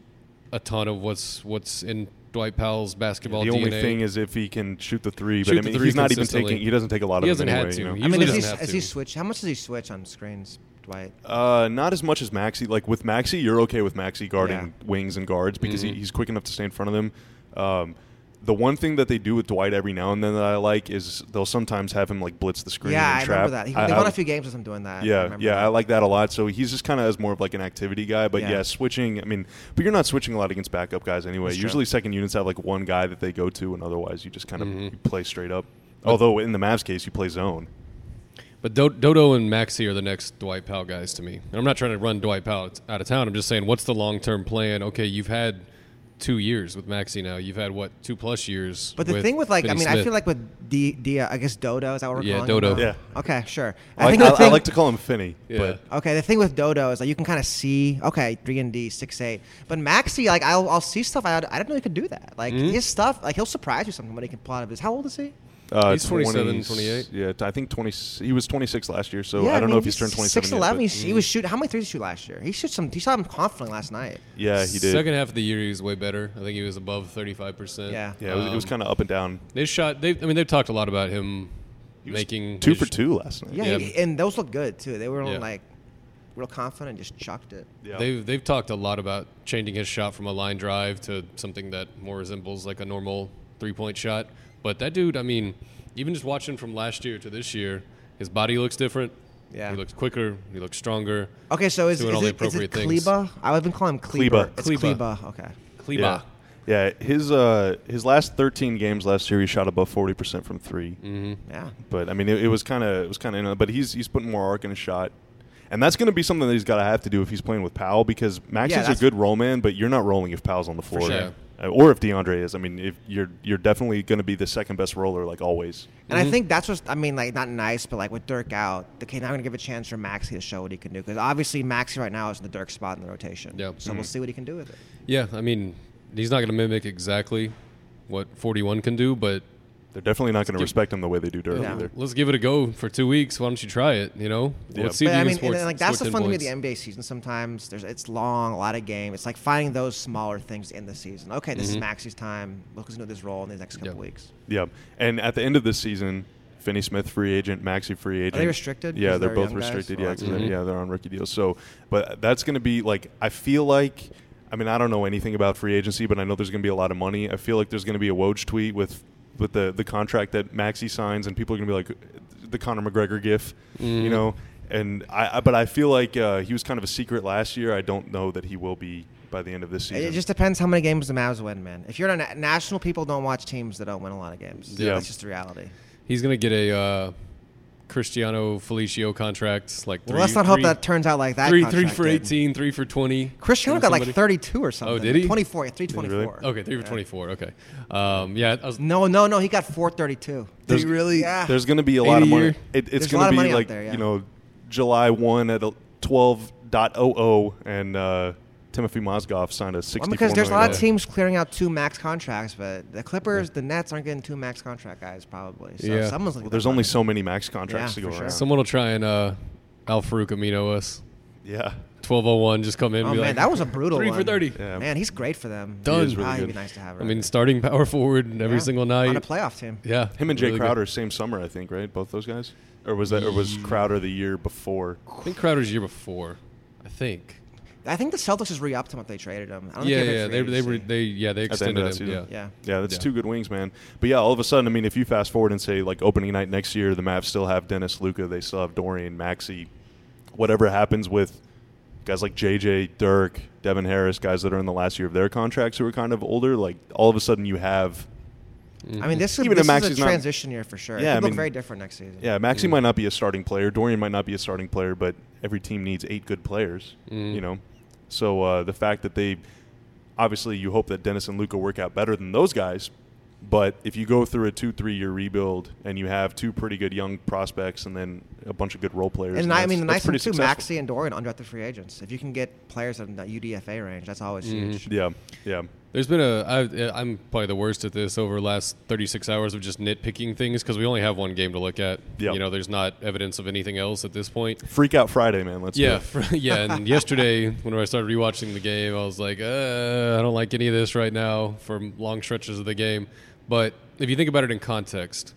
a ton of what's what's in Dwight Powell's basketball the only DNA. thing is if he can shoot the three, but Shoot I the mean, three he's not even consistently. taking. He doesn't take a lot He of them hasn't had anyway. to. You know? He I mean, usually does he, doesn't does he to. switch? How much does he switch on screens, Dwight? Uh, not as much as Maxi. Like with Maxi, you're okay with Maxi guarding wings and guards because Mm-hmm. he, he's quick enough to stay in front of them. Um, the one thing that they do with Dwight every now and then that I like is they'll sometimes have him like blitz the screen. Yeah, and I trap. remember that. He, they I- won a few games with him doing that. Yeah, remember yeah, that. I like that a lot. So he's just kind of as more of like an activity guy. But Yeah. yeah. switching. I mean, but you're not switching a lot against backup guys anyway. That's true. Usually, second units have like one guy that they go to, and otherwise you just kind of Mhm. play straight up. Although in the Mavs case, you play zone. But Dodo and Maxi are the next Dwight Powell guys to me. And I'm not trying to run Dwight Powell out of town. I'm just saying, what's the long term plan? Okay, you've had two years with Maxi now. You've had what two plus years. But the thing with like, I Finney mean, I feel like with D, D, I guess Dodo is that what we're Yeah, calling Dodo. him now? Yeah. Okay, sure. I, like, think the I, I like to call him Finney. Yeah. But Okay, the thing with Dodo is like you can kind of see, okay, three and D, six eight. But Maxi, like I'll, I'll see stuff I, I didn't know he could do that. Like Mhm. his stuff, like he'll surprise you something when he can pull out of his. How old is he? Uh, He's 27, 20 28. Yeah, t- I think 20. He was 26 last year, so yeah, I don't know mean, if he's turned 27 Six yet, eleven. but- He was shooting. How many threes did he shoot last year? He shot some. He shot him confidently last night. Yeah, he did. Second half of the year, he was way better. I think he was above 35 percent. Yeah. Yeah, it was, it was Um, kind of up and down. They shot. They. I mean, they've talked a lot about him He was making two his for sh- two last night. Yeah, Yeah. he- and those look good too. They were Yeah. like real confident, and just chucked it. Yeah. They've they've talked a lot about changing his shot from a line drive to something that more resembles like a normal three point shot. But that dude, I mean, even just watching from last year to this year, his body looks different. Yeah. he looks quicker. He looks stronger. Okay, so is, Doing is, all the it, is it appropriate things. Kleba? I've been calling him Kleber. Kleba. It's Kleba. Kleba. Okay. Kleba. Yeah. Yeah, his uh his last 13 games last year, he shot above 40% from 3 hmm Yeah. But I mean, it, it was kind of it was kind of. But he's he's putting more arc in his shot, and that's going to be something that he's got to have to do if he's playing with Powell because Max Yeah, is a good roll man, but you're not rolling if Powell's on the floor, sure. Uh, or if DeAndre is. I mean, if you're you're definitely going to be the second best roller like always. And Mm-hmm. I think that's what's, I mean, like, not nice, but like with Dirk out, okay, now I'm going to give a chance for Maxi to show what he can do. Because obviously, Maxi right now is in the Dirk spot in the rotation. Yeah. So we'll see what he can do with it. Yeah, I mean, he's not going to mimic exactly what 41 can do, but They're definitely not going to respect him the way they do Dirk Yeah. either. let's give it a go for two weeks. Why don't you try it? You know, Yeah. let's see But you I mean, score- and then, like that's the 10 fun thing with the NBA season. Sometimes there's it's long, a lot of games. It's like finding those smaller things in the season. Okay, this Mhm. is Maxi's time. Look who's going to do this role in the next couple Yeah. weeks. Yeah, and at the end of this season, Finney Smith free agent, Maxi free agent. They restricted? Yeah, 'Cause they're they're both young guys? restricted. Oh, Yeah, that's 'cause they're- yeah, they're on rookie deals. So, but that's going to be like I feel like. I mean, I don't know anything about free agency, but I know there's going to be a lot of money. I feel like there's going to be a Woj tweet with with the the contract that Maxi signs, and people are going to be like the Conor McGregor gif, you Mhm. know. and I, I but I feel like uh, he was kind of a secret last year. I don't know that he will be by the end of this season. It just depends how many games the Mavs win, man. If you're a na- national, people don't watch teams that don't win a lot of games. Yeah. that's just the reality. He's gonna get a uh, Cristiano Felicio contract, like Well, let's not hope that turns out like that. three, three for did. 18, three for 20. Cristiano from got like 32 or something. Oh, did he? 24, yeah, he really? 324. Okay, three for 24. Okay. Um, yeah, I was, No, no, no. He got 432. There's- really? Yeah. There's going to be a lot of money. It, it's a going lot to of be money out like there, yeah. you know, July one at 12.00, and uh, Timofey Mozgov signed a Well, sixty-four because there's a lot of teams clearing out two max contracts, but the Clippers, the Nets aren't getting two max contract guys probably. So Yeah. someone's looking. Well, there's that only money. so many max contracts Yeah, to go for sure. around. someone will try and uh, Al-Farouq Aminu us. yeah, 1201, just come in. Oh and be man, like, that was a brutal Three one. for 30. yeah. Man, he's great for them. Done. is really ah, he'd good. be nice to have. I mean, starting power forward every Yeah. single night on a playoff team. yeah. Him and Jae really good. Crowder same summer, I think, right? Both those guys, or was that, or was Crowder the year before? I think Crowder's year before. I think. I think the Celtics just re-upped him when they traded him. I don't Yeah, think yeah. They, they, were, they, yeah, they At the extended him. Yeah. yeah. Yeah, that's Yeah. two good wings, man. But yeah, all of a sudden, I mean, if you fast forward and say like opening night next year, the Mavs still have Dennis Luka, they still have Dorian Maxi. Whatever happens with guys like JJ, Dirk, Devin Harris, guys that are in the last year of their contracts who are kind of older, like all of a sudden you have I mean, this, is, Even this if is Maxi's a not- transition year for sure. Yeah, it I could look very different next season. yeah, Maxi Mm. might not be a starting player, Dorian might not be a starting player, but every team needs eight good players, Mm. you know. So uh, the fact that they obviously you hope that Dennis and Luka work out better than those guys. But if you go through a two, three year rebuild and you have two pretty good young prospects and then a bunch of good role players, And then I mean, the nice thing pretty too, successful. Maxi and Dorian undrafted free agents. If you can get players in the UDFA range, that's always Mm-hmm. huge. Yeah, yeah. There's been a. I, I'm probably the worst at this over the last 36 hours of just nitpicking things because we only have one game to look at. Yep. You know, there's not evidence of anything else at this point. Freak out Friday, man. Let's Yeah, fr- yeah. And yesterday, when I started rewatching the game, I was like, uh, I don't like any of this right now for long stretches of the game. But if you think about it in context,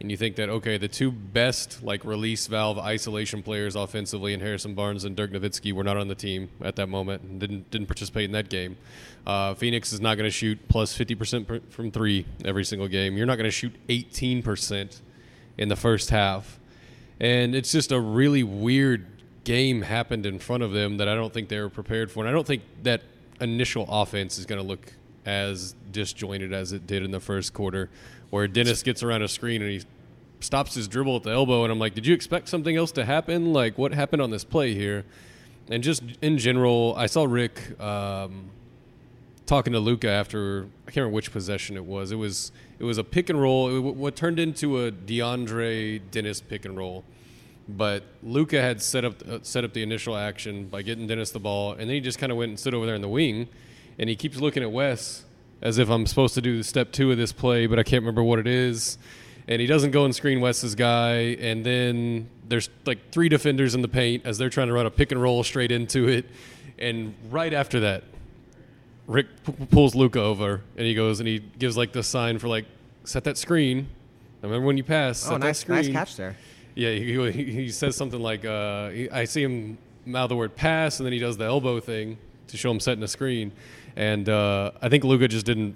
and you think that okay, the two best like release valve isolation players offensively in Harrison Barnes and Dirk Nowitzki were not on the team at that moment and didn't didn't participate in that game. Uh, Phoenix is not going to shoot plus fifty percent from three every single game. You're not going to shoot eighteen percent in the first half and it's just a really weird game happened in front of them that I don't think they were prepared for. And I don't think that initial offense is going to look as disjointed as it did in the first quarter, where Dennis gets around a screen and he stops his dribble at the elbow, and I'm like, did you expect something else to happen? Like, what happened on this play here? And just in general, I saw Rick um, talking to Luka after I can't remember which possession it was. It was it was a pick and roll. It, w- what turned into a DeAndre Dennis pick and roll, but Luka had set up uh, set up the initial action by getting Dennis the ball, and then he just kind of went and stood over there in the wing, and he keeps looking at Wes as if I'm supposed to do step two of this play, but I can't remember what it is. And he doesn't go and screen Wes's guy, and then there's like three defenders in the paint as they're trying to run a pick and roll straight into it. And right after that, Rick p- pulls Luka over and he goes and he gives like the sign for like set that screen. I remember when you pass. set Oh, that nice, screen. nice catch there. Yeah, he, he, says something like, uh, he, I see him mouth the word pass, and then he does the elbow thing to show him setting the screen. And uh, I think Luka just didn't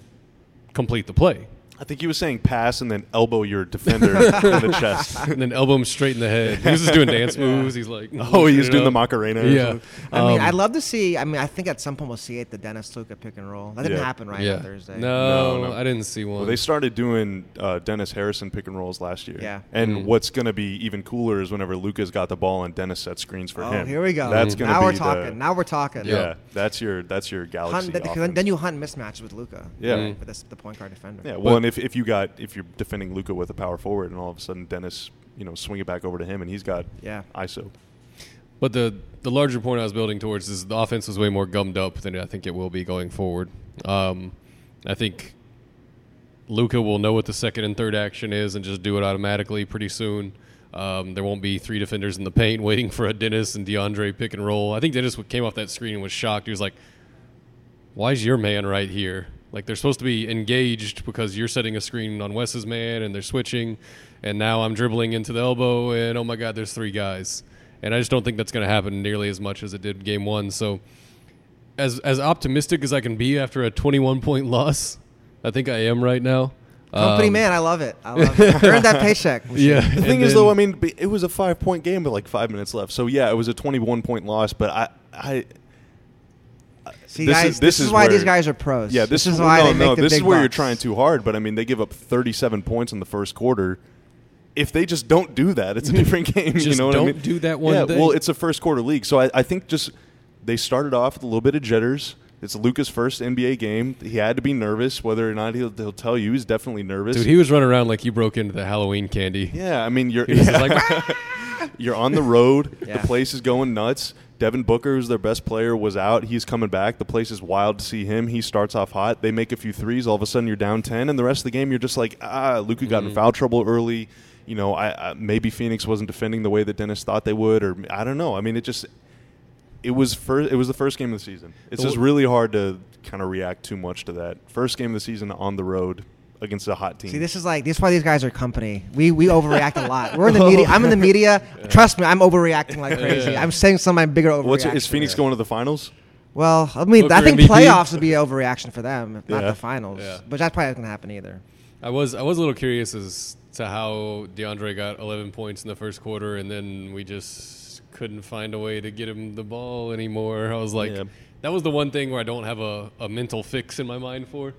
complete the play. I think he was saying pass and then elbow your defender in the chest. and then elbow him straight in the head. He was just doing dance moves. He's like, Oh, he was looking doing the. Macarena. Yeah. something. I mean, Um, I'd love to see. I mean, I think at some point we'll see it, the Dennis Luka pick and roll. That didn't Yeah. happen right yeah. on Thursday. No, No, no. I didn't see one. Well, they started doing uh, Dennis Harrison pick and rolls last year. Yeah. And Mm. what's going to be even cooler is whenever Luka's got the ball and Dennis set screens for Oh, him. here we go. That's going to be now be we're the- talking. now we're talking. yeah, Yeah. that's your that's your galaxy. Hunt, then, offense. then you hunt mismatches with Luka. Yeah. Mm. With this, the point guard defender. Yeah, well, But- and if, if you got if you're defending Luka with a power forward, and all of a sudden Dennis, you know, swing it back over to him, and he's got Yeah. ISO. But the the larger point I was building towards is the offense was way more gummed up than I think it will be going forward. Um, I think Luka will know what the second and third action is and just do it automatically pretty soon. Um, there won't be three defenders in the paint waiting for a Dennis and DeAndre pick and roll. I think Dennis came off that screen and was shocked. He was like, "Why is your man right here?" Like they're supposed to be engaged because you're setting a screen on Wes's man and they're switching, and now I'm dribbling into the elbow and oh my God, there's three guys, and I just don't think that's going to happen nearly as much as it did game one. So, as as optimistic as I can be after a 21 point loss, I think I am right now. Company Um, man, I love it. I love it. Earned that paycheck. Yeah. The and thing is, though, I mean, it was a five point game with like five minutes left. So yeah, it was a twenty-one point loss. But I, I, See, This guys, is- this is why these guys are pros. yeah, this, is is why no, they make no, the this is big where you're trying too hard. But I mean, they give up thirty-seven points in the first quarter. If they just don't do that, it's a different game. you know what I don't mean? do that one Yeah, thing. well, it's a first quarter league, so I, I think just they started off with a little bit of jitters. It's Luka's first NBA game. He had to be nervous. Whether or not he'll, he'll tell you, he's definitely nervous. Dude, he was running around like you broke into the Halloween candy. Yeah, I mean you're yeah. like, you're on the road. Yeah. The place is going nuts. Devin Booker, who's their best player, was out. He's coming back. The place is wild to see him. He starts off hot. They make a few threes. All of a sudden, you're down ten, and the rest of the game, you're just like, ah, Luka got Mm-hmm. in foul trouble early. You know, I, I maybe Phoenix wasn't defending the way that Dennis thought they would, or I don't know. I mean, it just it was first. It was the first game of the season. It's just really hard to kind of react too much to that first game of the season on the road against a hot team. See, this is like this is why these guys are company. We we overreact a lot. We're in the media. I'm in the media. Trust me, I'm overreacting like crazy. I'm saying some of my bigger overreactions. What's is Phoenix going to the finals? Well, I mean, I think MVP? playoffs would be overreaction for them, not Yeah. the finals. Yeah. But that's probably not going to happen either. I was I was a little curious as to how DeAndre got 11 points in the first quarter, and then we just couldn't find a way to get him the ball anymore. I was like, Yeah. that was the one thing where I don't have a, a mental fix in my mind for.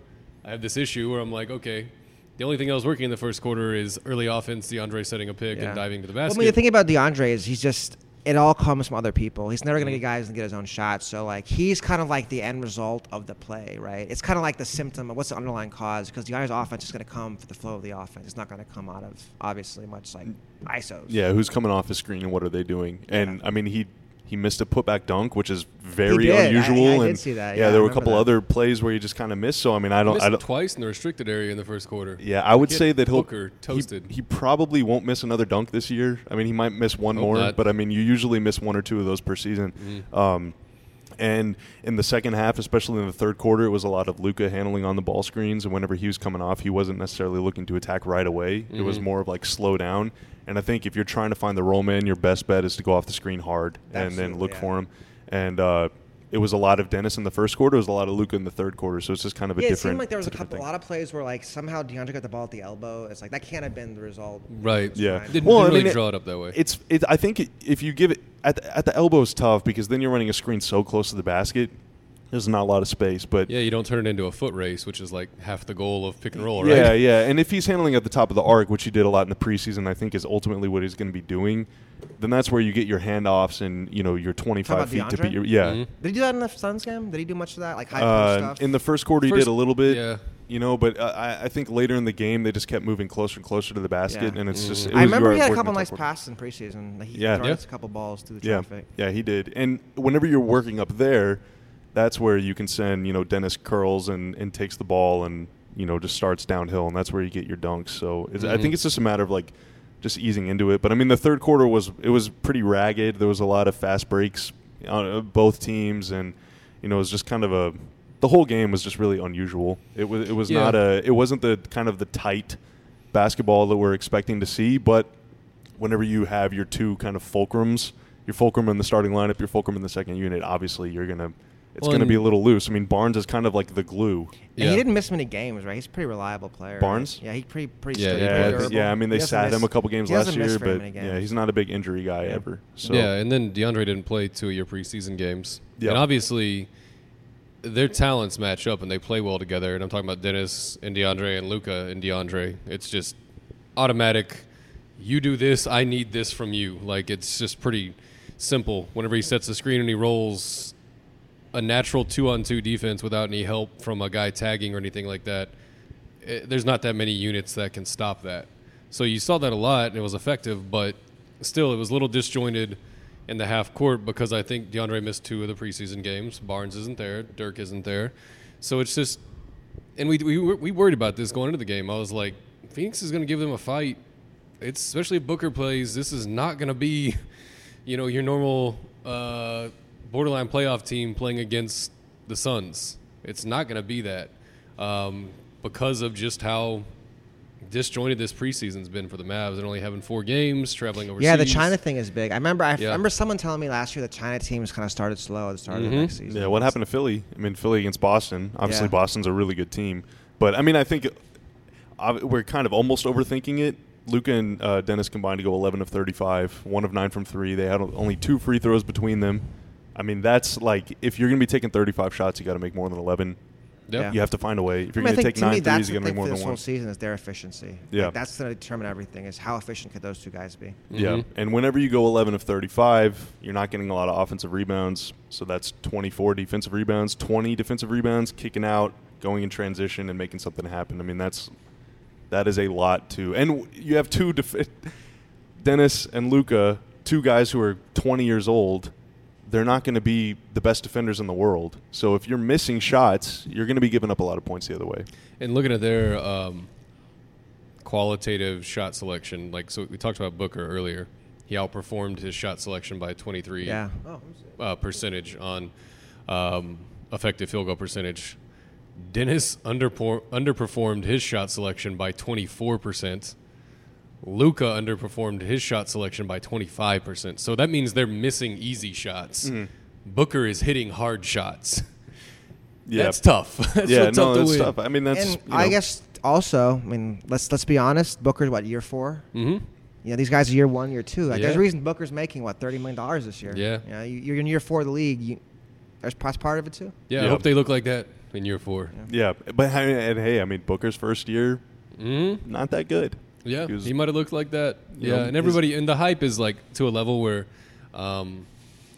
I have this issue where I'm like, okay, the only thing that was working in the first quarter is early offense, DeAndre setting a pick Yeah. and diving to the Well, basket. I mean, the thing about DeAndre is he's just it all comes from other people. He's never going Mm-hmm. to get guys and get his own shots. So like he's kind of like the end result of the play, right? It's kind of like the symptom of what's the underlying cause because DeAndre's offense is going to come for the flow of the offense. It's not going to come out of obviously much like ISOs. Yeah, who's coming off the screen and what are they doing? And I mean, he he missed a putback dunk, which is very did. I- unusual. I did and see that. Yeah, Yeah, there I were a couple that. other plays where he just kind of missed. So I mean, I don't, missed I don't. twice in the restricted area in the first quarter. Yeah, I would Get say that he'll Booker toasted. He, probably won't miss another dunk this year. I mean, he might miss one Hope more, not. but I mean, you usually miss one or two of those per season. Um, and in the second half, especially in the third quarter, it was a lot of Luka handling on the ball screens. And whenever he was coming off, he wasn't necessarily looking to attack right away. It was more of like slow down. And I think if you're trying to find the roll man, your best bet is to go off the screen hard and then look yeah. for him. And uh, it was a lot of Dennis in the first quarter. It was a lot of Luka in the third quarter. So it's just kind of a Yeah, it different. seemed like there was a it's different couple, a lot of plays where like somehow DeAndre got the ball at the elbow. It's like that can't have been the result. Right. Yeah. Didn't, Well, didn't I really mean, it- draw it up that way. It's it, I think it, if you give it at the, at the elbow is tough because then you're running a screen so close to the basket. There's not a lot of space, but yeah, you don't turn it into a foot race, which is like half the goal of pick and roll, right? yeah, yeah. And if he's handling at the top of the arc, which he did a lot in the preseason, I think is ultimately what he's going to be doing. Then that's where you get your handoffs and you know your 25 about feet to beat your yeah. Mhm. Did he do that in the Suns game? Did he do much of that, like high post Uh, stuff? in the first quarter, he First- did a little bit. yeah. You know, but uh, I, I think later in the game they just kept moving closer and closer to the basket, Yeah. and it's just. It I was- remember you he had a working couple the nice top passes in preseason. Like he Yeah. darted Yeah. a couple balls through the Yeah, traffic. yeah, he did. And whenever you're working up there, that's where you can send, you know, Dennis curls and, and takes the ball and, you know, just starts downhill, and that's where you get your dunks. So it's, I think it's just a matter of like just easing into it. But I mean, the third quarter was it was pretty ragged. There was a lot of fast breaks on uh, both teams, and you know, it was just kind of a the whole game was just really unusual. It was it was Yeah. not a it wasn't the kind of the tight basketball that we're expecting to see, but whenever you have your two kind of fulcrums, your fulcrum in the starting lineup, your fulcrum in the second unit, obviously you're gonna it's Well, gonna be a little loose. I mean, Barnes is kind of like the glue. And Yeah. he didn't miss many games, right? He's a pretty reliable player. Barnes? Yeah, he pretty pretty Yeah, Yeah, pretty yeah. I mean, they sat miss- him a couple games he last year, but many yeah, he's not a big injury guy Yeah. ever. So yeah, and then DeAndre didn't play two of your preseason games. Yeah. And obviously, their talents match up and they play well together. And I'm talking about Dennis and DeAndre and Luka and DeAndre. It's just automatic. You do this, I need this from you. Like it's just pretty simple. Whenever he sets the screen and he rolls a natural two-on-two defense without any help from a guy tagging or anything like that, eh, there's not that many units that can stop that. So you saw that a lot, and it was effective, but still, it was a little disjointed in the half court because I think DeAndre missed two of the preseason games. Barnes isn't there, Dirk isn't there, so it's just. And we we we worried about this going into the game. I was like, Phoenix is going to give them a fight. It's especially if Booker plays. This is not going to be, you know, your normal uh, borderline playoff team playing against the Suns. It's not going to be that um, because of just how disjointed this preseason's been for the Mavs and only having four games, traveling overseas. Yeah, the China thing is big. I remember. I Yeah. remember someone telling me last year the China teams kind of started slow at the start of Mhm. the next season. Yeah, what happened to Philly? I mean, Philly against Boston. Obviously, Yeah. Boston's a really good team, but I mean, I think we're kind of almost overthinking it. Luka and uh, Dennis combined to go 11 of 35, one of nine from three. They had only two free throws between them. I mean, that's like if you're going to be taking 35 shots, you got to make more than 11. Yep. You have to find a way. If you're I, mean, going to take to me nine that's threes, the you got to thing make more for than this one. whole season is their efficiency. Yeah. Like, that's going to determine everything. Is how efficient could those two guys be? Yeah, Mhm. and whenever you go 11 of 35, you're not getting a lot of offensive rebounds. So that's 24 defensive rebounds, 20 defensive rebounds, kicking out, going in transition, and making something happen. I mean, that's that is a lot to. And you have two, def- Dennis and Luka, two guys who are 20 years old. They're not going to be the best defenders in the world. So if you're missing shots, you're going to be giving up a lot of points the other way. And looking at their um, qualitative shot selection, like so we talked about Booker earlier. He outperformed his shot selection by 23 Yeah. uh, percentage on um, effective field goal percentage. Dennis underpo- underperformed his shot selection by 24%. Luka underperformed his shot selection by 25%. So that means they're missing easy shots. Mm-hmm. Booker is hitting hard shots. Yeah, That's tough. That's yeah, tough no, to that's win. tough. I mean, that's and you I guess also, I mean, let's let's be honest. Booker's what year four? Mm-hmm. You know, these guys are year one, year two. Like, there's a reason Booker's making what thirty million dollars this year. Yeah. You know, you- you're in year four of the league. You, there's that's part of it too. Yeah, I hope they look like that in year four. Yeah, but and hey, I mean Booker's first year, Mm-hmm. not that good. Yeah, He he might have looked like that. Yeah, know, and everybody and the hype is like to a level where um,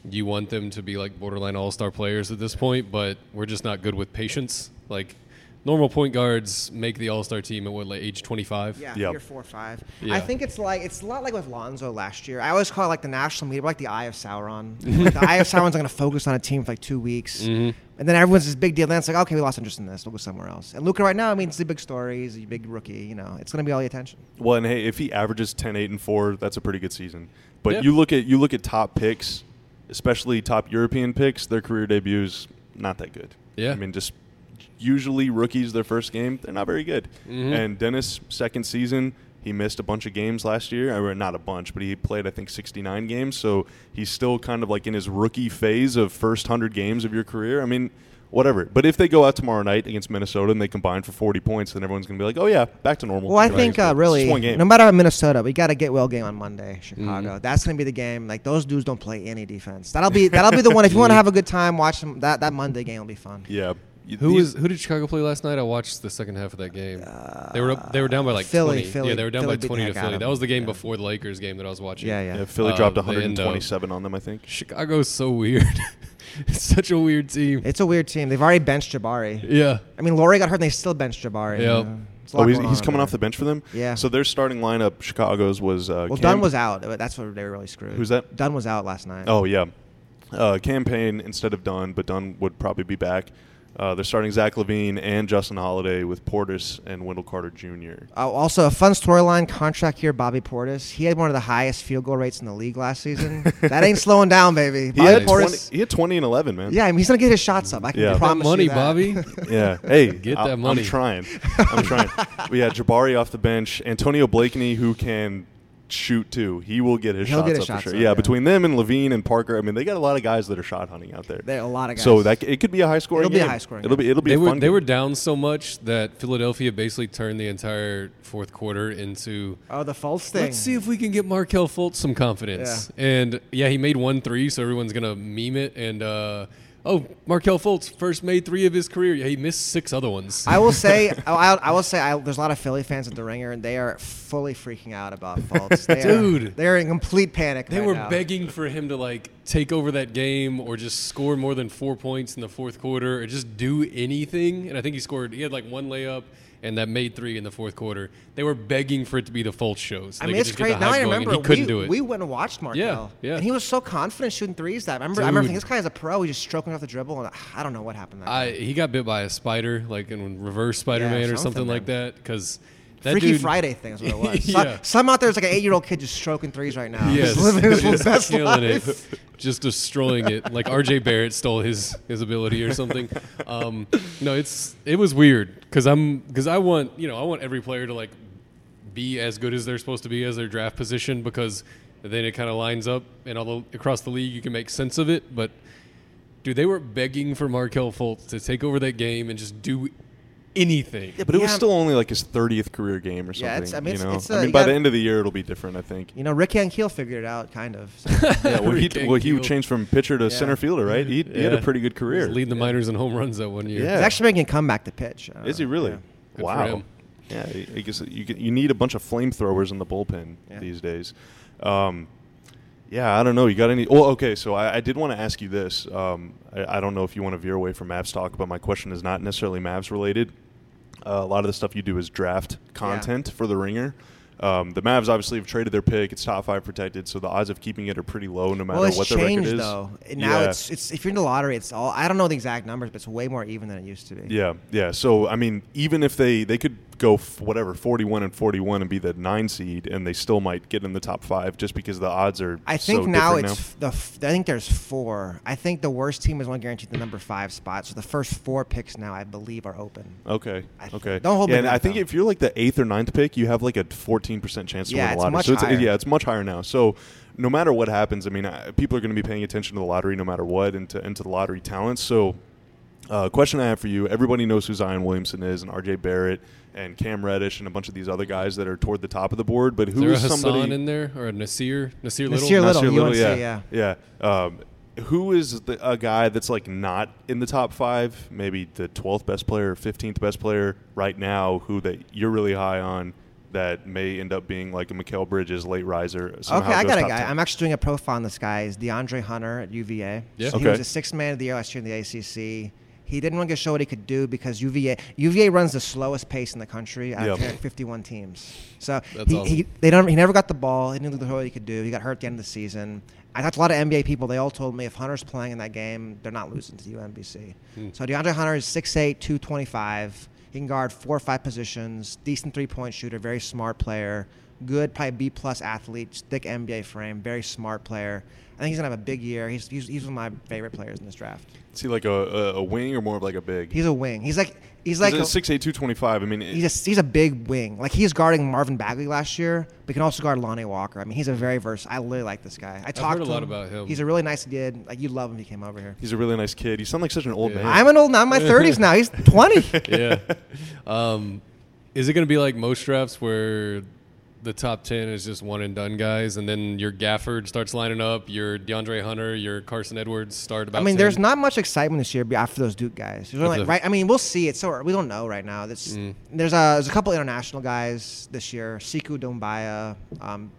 you want them to be like borderline all star players at this point, but we're just not good with patience. Like normal point guards make the all star team at what like age twenty five. Yeah, Yep. year four or five. Yeah. I think it's like it's a lot like with Lonzo last year. I always call it like the national media, like the eye of Sauron. like the eye of Sauron's going to focus on a team for like two weeks, Mhm. And then everyone's this big deal. Then it's like, okay, we lost interest in this. We'll go somewhere else. And Luka right now, I mean, it's a big story. He's a big rookie. You know, it's going to be all the attention. Well, and hey, if he averages 10, 8, and four, that's a pretty good season. But Yeah. you look at you look at top picks, especially top European picks, their career debuts not that good. Yeah. I mean, just usually rookies their first game they're not very good. Mhm. And Dennis second season. He missed a bunch of games last year, or not a bunch, but he played I think 69 games. So he's still kind of like in his rookie phase of first 100 games of your career. I mean, whatever. But if they go out tomorrow night against Minnesota and they combine for 40 points, then everyone's going to be like, "Oh yeah, back to normal." Well, I Right. think uh, really, one game. no matter what Minnesota, we got to get well game on Monday, Mm-hmm. Chicago. That's going to be the game. Like those dudes don't play any defense. That'll be that'll be the one. If you want to have a good time, watch them. That that Monday game will be fun. Yeah. Y- Who was who did Chicago play last night? I watched the second half of that game. they were up, they were down by like Philly, 20. Philly- yeah, they were down Philly by 20 to Philly. That was the game Yeah. before the Lakers game that I was watching. Yeah, yeah. Yeah, Philly Uh, dropped the end of- 127 on them, I think. Chicago's so weird. it's such a weird team. It's a weird team. They've already benched Jabari. yeah. I mean, Lauri got hurt, and they still benched Jabari. Yeah. Uh, it's a lot Oh, he's, he's coming there. off the bench for them. Yeah. So their starting lineup, Chicago's was uh, Well, Cam- Dunn was out. That's where they were really screwed. Who's that? Dunn was out last night. Oh yeah, uh, Cam Payne instead of Dunn, but Dunn would probably be back. Uh, they're starting Zach LaVine and Justin Holiday with Portis and Wendell Carter Jr. Oh, also, a fun storyline contract here. Bobby Portis. He had one of the highest field goal rates in the league last season. that ain't slowing down, baby. He had, Portis. 20, he had 20 and 11, man. Yeah, I mean, he's gonna get his shots up. I can Yeah. Get that promise money, you that. Bobby. Yeah. Hey, Get I- that money. I'm trying. I'm trying. we had Jabari off the bench, Antonio Blakeney, who can shoot too. He will get his He'll shots get his up shots for sure. up, yeah, yeah. between them and LaVine and Parker, I mean, they got a lot of guys that are shot hunting out there. There are a lot of guys. So that it could be a high scoring. It'll be a game. high-scoring It'll game. be it'll be They a were fun they game. were down so much that Philadelphia basically turned the entire fourth quarter into Oh, the false thing. Let's see if we can get Markelle Fultz some confidence. Yeah. And yeah, he made one three, so everyone's gonna meme it. And uh, oh, Markelle Fultz first made three of his career. Yeah, he missed six other ones. I will say, I, I will say, I, there's a lot of Philly fans at the Ringer, and they are fully freaking out about Fultz. They Dude. are, they're in complete panic. they right were now. begging for him to like take over that game or just score more than four points in the fourth quarter or just do anything. And I think he scored. He had like one layup. And that made three in the fourth quarter. They were begging for it to be the Fultz shows. I mean, it's crazy. Now I remember he couldn't we, do it. we went and watched Markelle. Yeah, yeah. And he was so confident shooting threes that I remember. I remember Dude. thinking this guy is a pro. He's just stroking off the dribble, and I don't know what happened. That I, he got bit by a spider, like in Reverse Spider-Man or something, something like that. Because that Freaky dude, Friday thing is what it was. Yeah. some, some out there's like an eight-year-old kid just stroking threes right now. Yes, just living his just best life. it, just destroying it. Like R.J. Barrett stole his his ability or something. Um, no, it's it was weird because I'm because I want you know I want every player to like be as good as they're supposed to be as their draft position because then it kind of lines up and although across the league you can make sense of it, but dude, they were begging for Markelle Fultz to take over that game and just do anything. Yeah, but it was Yeah. still only like his 30th career game or something. Yeah, it's- I mean, you it's- know, it's I a- mean, you by gotta- the end of the year, it'll be different. I think. You know, Rick Ankiel figured it out, kind of. So. Yeah, well, he Rick well he Ankiel. changed from pitcher to Yeah. center fielder, right? He, he had a Yeah. pretty good He career. was leading the minors in home runs that one year. Yeah. He's actually making a comeback to pitch. Uh, Is he really? yeah. Good for wow. him. Yeah, I I guess you get- you need a bunch of flamethrowers in the bullpen Yeah. these days. Um, yeah, I don't know. You got any? Well, okay. So I, I did want to ask you this. Um, I, I don't know if you want to veer away from Mavs talk, but my question is not necessarily Mavs related. Uh, a lot of the stuff you do is draft content for the Ringer. Um, the Mavs obviously have traded their pick. It's top five protected, so the odds of keeping it are pretty low, no matter Well, what the record is. though. Now Yeah. it's it's if you're in the lottery, it's all. I don't know the exact numbers, but it's way more even than it used to be. Yeah, yeah. So I mean, even if they they could go f- whatever forty-one and forty-one and be the nine seed, and they still might get in the top five just because the odds are. I think so now it's f- the. F- I think there's four. I think the worst team is one guaranteed the number five spot. So the first four picks now, I believe, are open. Okay. I Okay. don't hold me yeah, to and I think though. if you're like the eighth or ninth pick, you have like a fourteen percent chance to Yeah, win the lottery. so it's, higher. yeah, it's much higher now. So no matter what happens, I mean, uh, people are going to be paying attention to the lottery no matter what, and to, and to the lottery talents. So. Uh, question I have for you: Everybody knows who Zion Williamson is, and R.J. Barrett, and Cam Reddish, and a bunch of these other guys that are toward the top of the board. But Is who a is Hassan somebody in there or a Nasir? Nasir Little? Nasir Little, Nasir UNC, yeah, yeah. Um, who is the, a guy that's like not in the top five? Maybe the twelfth best player, fifteenth best player right now. Who that you're really high on that may end up being like a Mikal Bridges late riser. Okay, I got a guy. 10. I'm actually doing a profile on this guy. Is DeAndre Hunter at UVA? Yeah. So He was a sixth man of the year last year in the ACC. He didn't want to show what he could do because UVA UVA runs the slowest pace in the country out of Yep. 51 teams. So he, awesome. he they don't he never got the ball. He didn't know what he could do. He got hurt at the end of the season. I talked to a lot of NBA people. They all told me if Hunter's playing in that game, they're not losing to UMBC. Hmm. So DeAndre Hunter is 6'8", 225. He can guard four or five positions. Decent three point shooter. Very smart player. Good, probably B plus athlete. Thick NBA frame. Very smart player. I think he's gonna have a big year. He's he's, he's one of my favorite players in this draft. Is he like a, a, a wing or more of like a big? He's a wing. He's like he's like He's a, a six eight two twenty five. I mean, he's a, he's a big wing. Like he's guarding Marvin Bagley last year, but he can also guard Lonnie Walker. I mean, he's a very versatile. I really like this guy. I talked heard a lot him. about him. He's a really nice kid. Like you'd love him if he came over here. he's a really nice kid. You sound like such an old Yeah. man. I'm an old. now. I'm my 30s now. He's 20. yeah. Um, is it going to be like most drafts where the top 10 is just one and done guys, and then your Gafford starts lining up, your DeAndre Hunter, your Carson Edwards start about I mean, 10? there's not much excitement this year after those Duke guys. There's only, like, the- right? I mean, we'll see. It's so we don't know right now. That's there's a there's a couple international guys this year. Sekou Doumbouya. Um,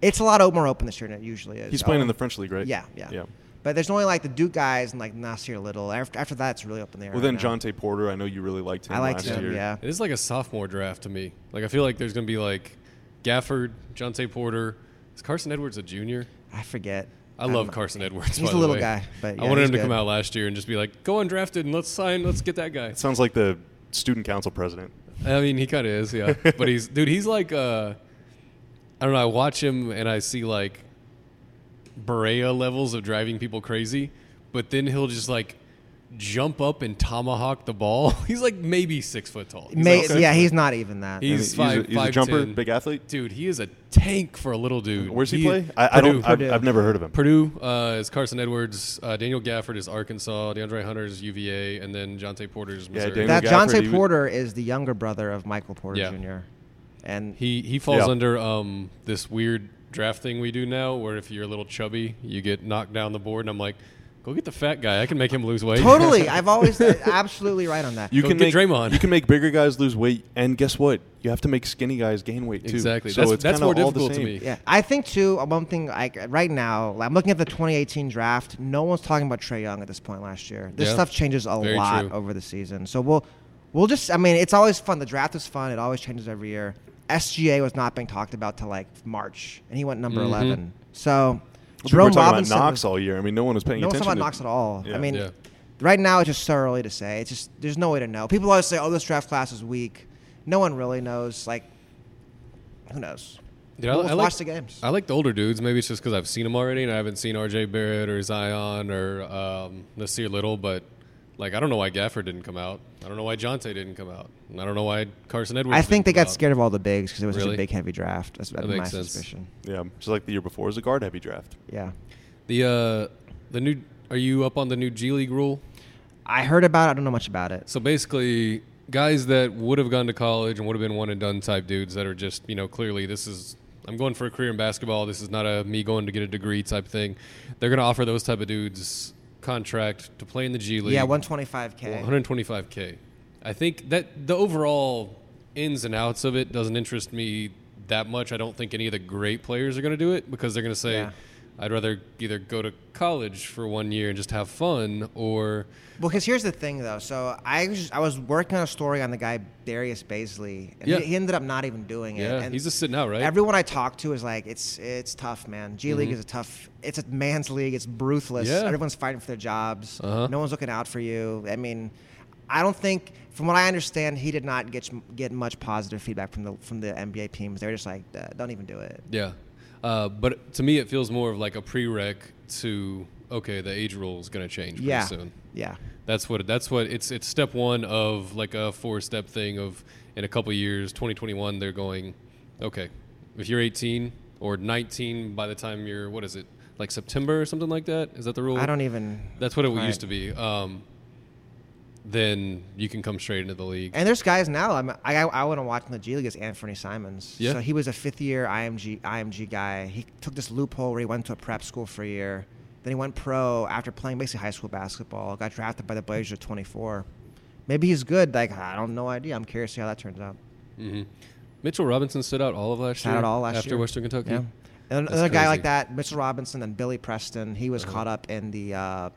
it's a lot more open this year than it usually is. He's playing Oh, in the French league, right? Yeah, yeah, yeah. But there's only like the Duke guys and like Nasir Little. After, after that, it's really up in the air. Well, then right now. Jontay Porter. I know you really liked him I liked last him. year. Yeah. It is like a sophomore draft to me. Like I feel like there's going to be like Gafford, Jontay Porter. Is Carson Edwards a junior? I forget. I I'm- love Carson Edwards. He's by a the little way. guy, but I yeah, wanted him to good. come out last year and just be like, "Go undrafted and let's sign. Let's get that guy." It sounds like the student council president. I mean, he kind of is, yeah. but he's dude. He's like, uh, I don't know. I watch him and I see like Barea levels of driving people crazy, but then he'll just like jump up and tomahawk the ball. he's like maybe six foot tall. He's May, like six yeah, he's not even that. He's he's, five- a, he's a jumper, 10. big athlete. dude. He is a tank for a little dude. Where's he, play? I, I don't. I've, I've never heard of him. Purdue uh, is Carson Edwards. Uh, Daniel Gafford is Arkansas. DeAndre Hunter is UVA, and then Jontay Porter is Yeah, Missouri. Daniel that Gafford, he Jontay was- Porter is the younger brother of Michael Porter Yeah. Jr. And He he falls Yeah. under um, this weird draft thing we do now, where if you're a little chubby, you get knocked down the board. And I'm like, go get the fat guy. I can make him lose weight. totally, I've always absolutely right on that. You Go can get make Draymond. You can make bigger guys lose weight, and guess what? You have to make skinny guys gain weight too. Exactly. So That's- it's that's kinda more all the difficult to me. Yeah, I think too. uh, One thing, like right now, like, I'm looking at the 2018 draft. No one's talking about Trae Young at this point last year. This Yeah. stuff changes a Very lot true. over the season. So we'll, we'll just. I mean, it's always fun. The draft is fun. It always changes every year. SGA was not being talked about till like March, and he went number Mhm. 11. So People Jerome were talking Robinson. about Knox was- all year. I mean, no one was paying no one's attention. talking about Knox at all. Yeah. I mean, Yeah. right now it's just so early to say. It's just there's no way to know. People always say, "Oh, this draft class is weak." No one really knows. Like, who knows? Dude, I, We'll I watch like the games. I like the older dudes. Maybe it's just because I've seen them already, and I haven't seen R.J. Barrett or Zion or um, Nasir Little. But like, I don't know why Gafford didn't come out. I don't know why Jontay didn't come out. And I don't know why Carson Edwards. I think they didn't come got out. scared of all the bigs because it was such Really? a big, heavy draft. That's That my sense. suspicion. yeah, just like the year before, it was a guard heavy draft. Yeah, The uh, the new. Are you up on the new G League rule? I heard about. it. I don't know much about it. So basically, guys that would have gone to college and would have been one and done type dudes that are just you know clearly this is I'm going for a career in basketball. This is not a me going to get a degree type thing. They're going to offer those type of dudes contract to play in the G League. Yeah, 125k. 125k. I think that the overall ins and outs of it doesn't interest me that much. I don't think any of the great players are going to do it because they're going to say, Yeah. "I'd rather either go to college for one year and just have fun," or Well, because here's the thing, though. So I was, I was working on a story on the guy Darius Bazley, and Yeah. he, he ended up not even doing it. yeah, and he's just sitting out, right? Everyone I talk to is like, it's it's tough, man. G League Mhm. is a tough. It's a man's league. It's ruthless. Yeah. Everyone's fighting for their jobs. Uh-huh. No one's looking out for you. I mean, I don't think, from what I understand, he did not get get much positive feedback from the from the NBA teams. They were just like, "Uh, don't even do it. yeah, uh, but to me, it feels more of like a prereq to okay, the age rule is going to change pretty Yeah. soon. Yeah. That's what that's what it's it's step one of like a four step thing of in a couple years, 2021, they're going, okay, if you're 18 or 19 by the time you're what is it like September or something like that? Is that the rule? I don't even. That's what it Right. used to be. Um, then you can come straight into the league. And there's guys now. I'm, I I want to watch in the G League is Anfernee Simons. Yeah. So he was a fifth year IMG IMG guy. He took this loophole where he went to a prep school for a year. Then he went pro after playing basically high school basketball. Got drafted by the Blazers at 24. Maybe he's good. Like I don't know idea. I'm curious to see how that turns out. hmm Mitchell Robinson stood out all of last Shout year. out all last year. after year. Western Kentucky. Yeah. And another guy like that, Mitchell Robinson and Billy Preston. He was Uh-huh. caught up in the uh,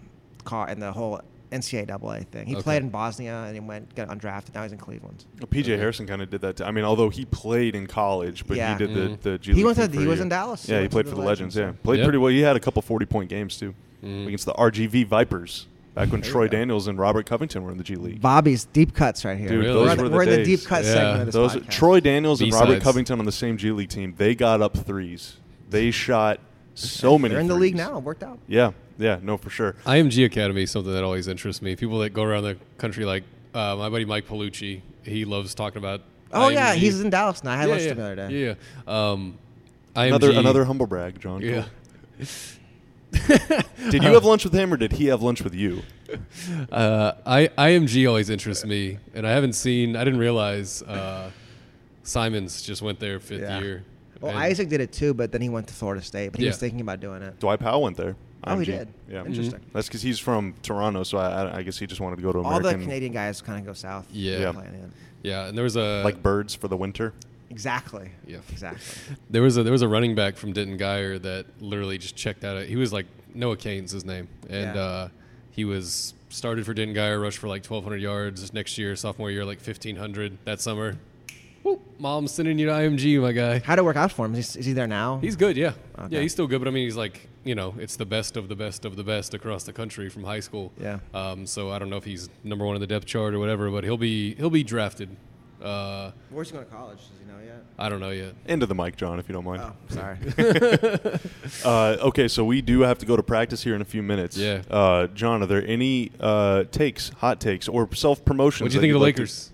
car in the whole NCAA thing. He Okay. played in Bosnia and he went got undrafted. Now he's in Cleveland. Well, PJ Okay. Hairston kind of did that. Too. I mean, although he played in college, but Yeah. he did Mhm. the the G He went to- thing he was in Dallas. Yeah, he went played for the Legends, Legends. yeah. yeah, played Yep. pretty well. He had a couple forty point games too Mhm. against the RGV Vipers back when There Troy go. Daniels and Robert Covington were in the G League. Bobby's deep cuts right here. Dude, Really? We're, those in the- were the we're in the deep cut Yeah. segment of this Those podcast. Troy Daniels and Robert Covington on the same G League team. They got up threes. They shot so many. They're in the league now. It worked out. Yeah, yeah, no, for sure. IMG Academy is something that always interests me. People that go around the country, like uh, my buddy Mike Palucci, he loves talking about. Oh yeah, he's in Dallas now. I had yeah, lunch yeah, with him the other day. Yeah, yeah. Um, IMG, Another another humble brag, John. Yeah. Did you have lunch with him or did he have lunch with you? Uh, I IMG always interests me, and I haven't seen. I didn't realize uh, Simons just went there fifth Yeah. year. Well, Isaac did it too, but then he went to Florida State. But he was thinking about doing it. Dwight Powell went there. Oh, he IMG. did. Yeah, Interesting. That's because he's from Toronto, so I, I- I guess he just wanted to go to All the Canadian guys kind of go south. Yeah. Yeah. Yeah, and there was a like birds for the winter. Exactly. Yeah. Exactly. There was a there was a running back from Denton Guyer that literally just checked out. He was like Noah Cain's his name, and Yeah. uh, he was started for Denton Guyer, rushed for like 1,200 yards. Next year, sophomore year, like 1,500 that summer. Whoop, mom's sending you to IMG, my guy. How'd it work out for him? Is he, is he there now? He's good, yeah, Okay. yeah. He's still good, but I mean, he's like you know, it's the best of the best of the best across the country from high school. Yeah. Um, so I don't know if he's number one in the depth chart or whatever, but he'll be he'll be drafted. Uh, Where's he going to college? Does he know yet? I don't know yet. Into the mic, John, if you don't mind. Oh, sorry. Uh, okay, so we do have to go to practice here in a few minutes. Yeah. Uh, John, are there any uh, takes, hot takes, or self promotions? What do you think of the Lakers?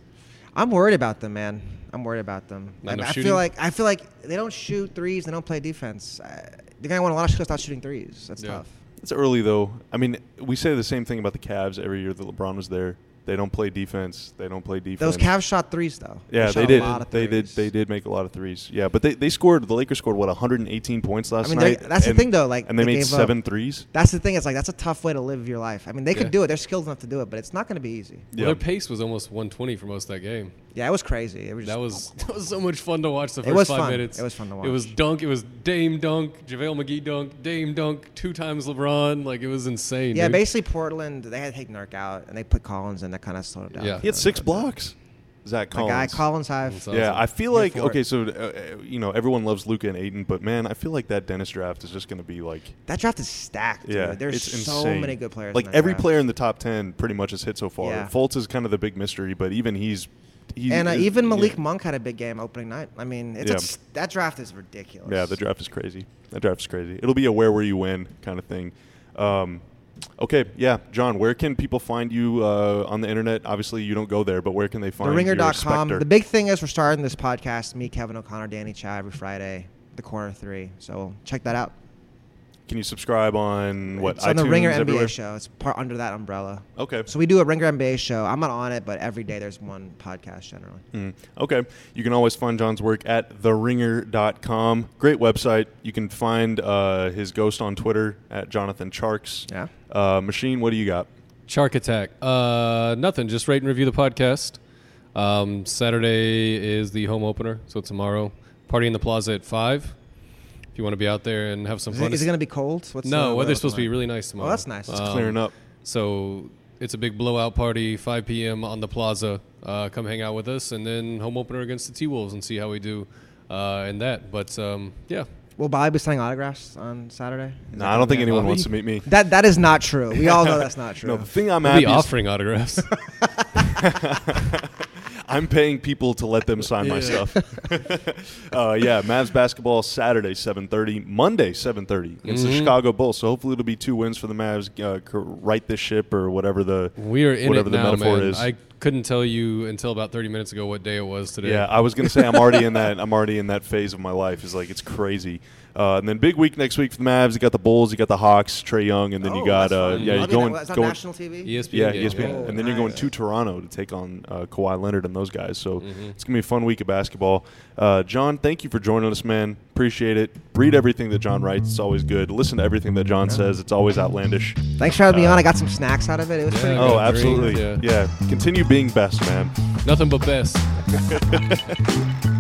I'm worried about them, man. I'm worried about them. Not I, I feel like I feel like they don't shoot threes. They don't play defense. Uh, they're gonna want a lot of shooters start shooting threes. That's Yeah. tough. It's early though. I mean, we say the same thing about the Cavs every year that LeBron was there. They don't play defense. They don't play defense. Those Cavs shot threes though. Yeah, shot they a did. lot of They did. They did make a lot of threes. Yeah, but they, they scored. The Lakers scored what 118 points last I mean, night. that's the thing, though, like, and they, they made gave up- seven threes. That's the thing. It's like that's a tough way to live your life. I mean, they could do it. They're skilled enough to do it, but it's not going to be easy. Well, their pace was almost 120 for most of that game. Yeah, it was crazy. It was. That was that was so much fun to watch the It first was five fun. minutes. It was fun to watch. It was dunk. It was Dame dunk, JaVale McGee dunk, Dame dunk, two times LeBron. Like it was insane. yeah, dude. basically Portland. They had to take Nurk out, and they put Collins in. That kind of slowed it down. Yeah. He had six blocks. Zach Collins. My guy Collins. Collins Hive. That's Yeah. I feel like okay. So uh, uh, you know, everyone loves Luka and Ayton, but man, I feel like that Dennis draft is just going to be like, That draft is stacked. Dude. yeah, there's it's so insane. many good players. Like in that every draft. player in the top ten pretty much has hit so far. Yeah. Fultz is kind of the big mystery, but even he's, he and uh, is- even Malik yeah. Monk had a big game opening night. I mean, it's Yeah. a, that draft is ridiculous. Yeah, the draft is crazy. That draft is crazy. It'll be a where where you win kind of thing. Um, okay, yeah, John, where can people find you uh, on the internet? Obviously, you don't go there, but where can they find your TheRinger.com. Spectre? The big thing is we're starting this podcast. Me, Kevin O'Connor, Danny Chau every Friday. The corner three. So check that out. Can you subscribe on what? It's on the iTunes, Ringer everywhere? NBA show. It's part under that umbrella. Okay. So we do a Ringer NBA show. I'm not on it, but every day there's one podcast generally. Mm, okay. You can always find John's work at theringer.com. Great website. You can find uh, his ghost on Twitter at Jonathan Tjarks. Yeah. Uh, Machine, what do you got? Shark Attack. Uh, nothing. Just rate and review the podcast. Um, Saturday is the home opener, so tomorrow. Party in the Plaza at five. If you want to be out there and have some Is fun. it, is it going to be cold? What's no, the weather's supposed to be really nice tomorrow. Oh, that's nice. It's Um, Clearing up. So it's a big blowout party, 5 p.m. on the plaza. Uh, come hang out with us, and then home opener against the T Wolves and see how we do uh, in that. But um, yeah, Will Bobby be signing autographs on Saturday? Is No, I don't think anyone Bobby? wants to meet me. That that is not true. We all know that's not true. No, the thing I'm we'll be happy is offering autographs. I'm paying people to let them sign my stuff. uh, yeah, Mavs basketball Saturday 7:30, Monday 7:30 against the Mhm. Chicago Bulls. So hopefully it'll be two wins for the Mavs. Uh, cor- right this ship or whatever the we are in whatever it the now, metaphor man. is. I couldn't tell you until about 30 minutes ago what day it was today. Yeah, I was gonna say I'm already in that. I'm already in that phase of my life. Is like it's crazy. Uh, and then big week next week for the Mavs. You got the Bulls. You got the Hawks. Trae Young, and then you Oh, got uh, yeah, you're going that going. national TV? ESPN. Yeah, game, ESPN, Oh, and then you're going to Toronto to take on uh, Kawhi Leonard and those guys. So Mhm. it's gonna be a fun week of basketball. Uh, John, thank you for joining us, man. Appreciate it. Read everything that John writes. It's always good. Listen to everything that John says. It's always outlandish. Thanks for having me Uh, on. I got some snacks out of it. It was Yeah. pretty Oh, got absolutely. yeah. yeah. Continue being best, man. Nothing but best.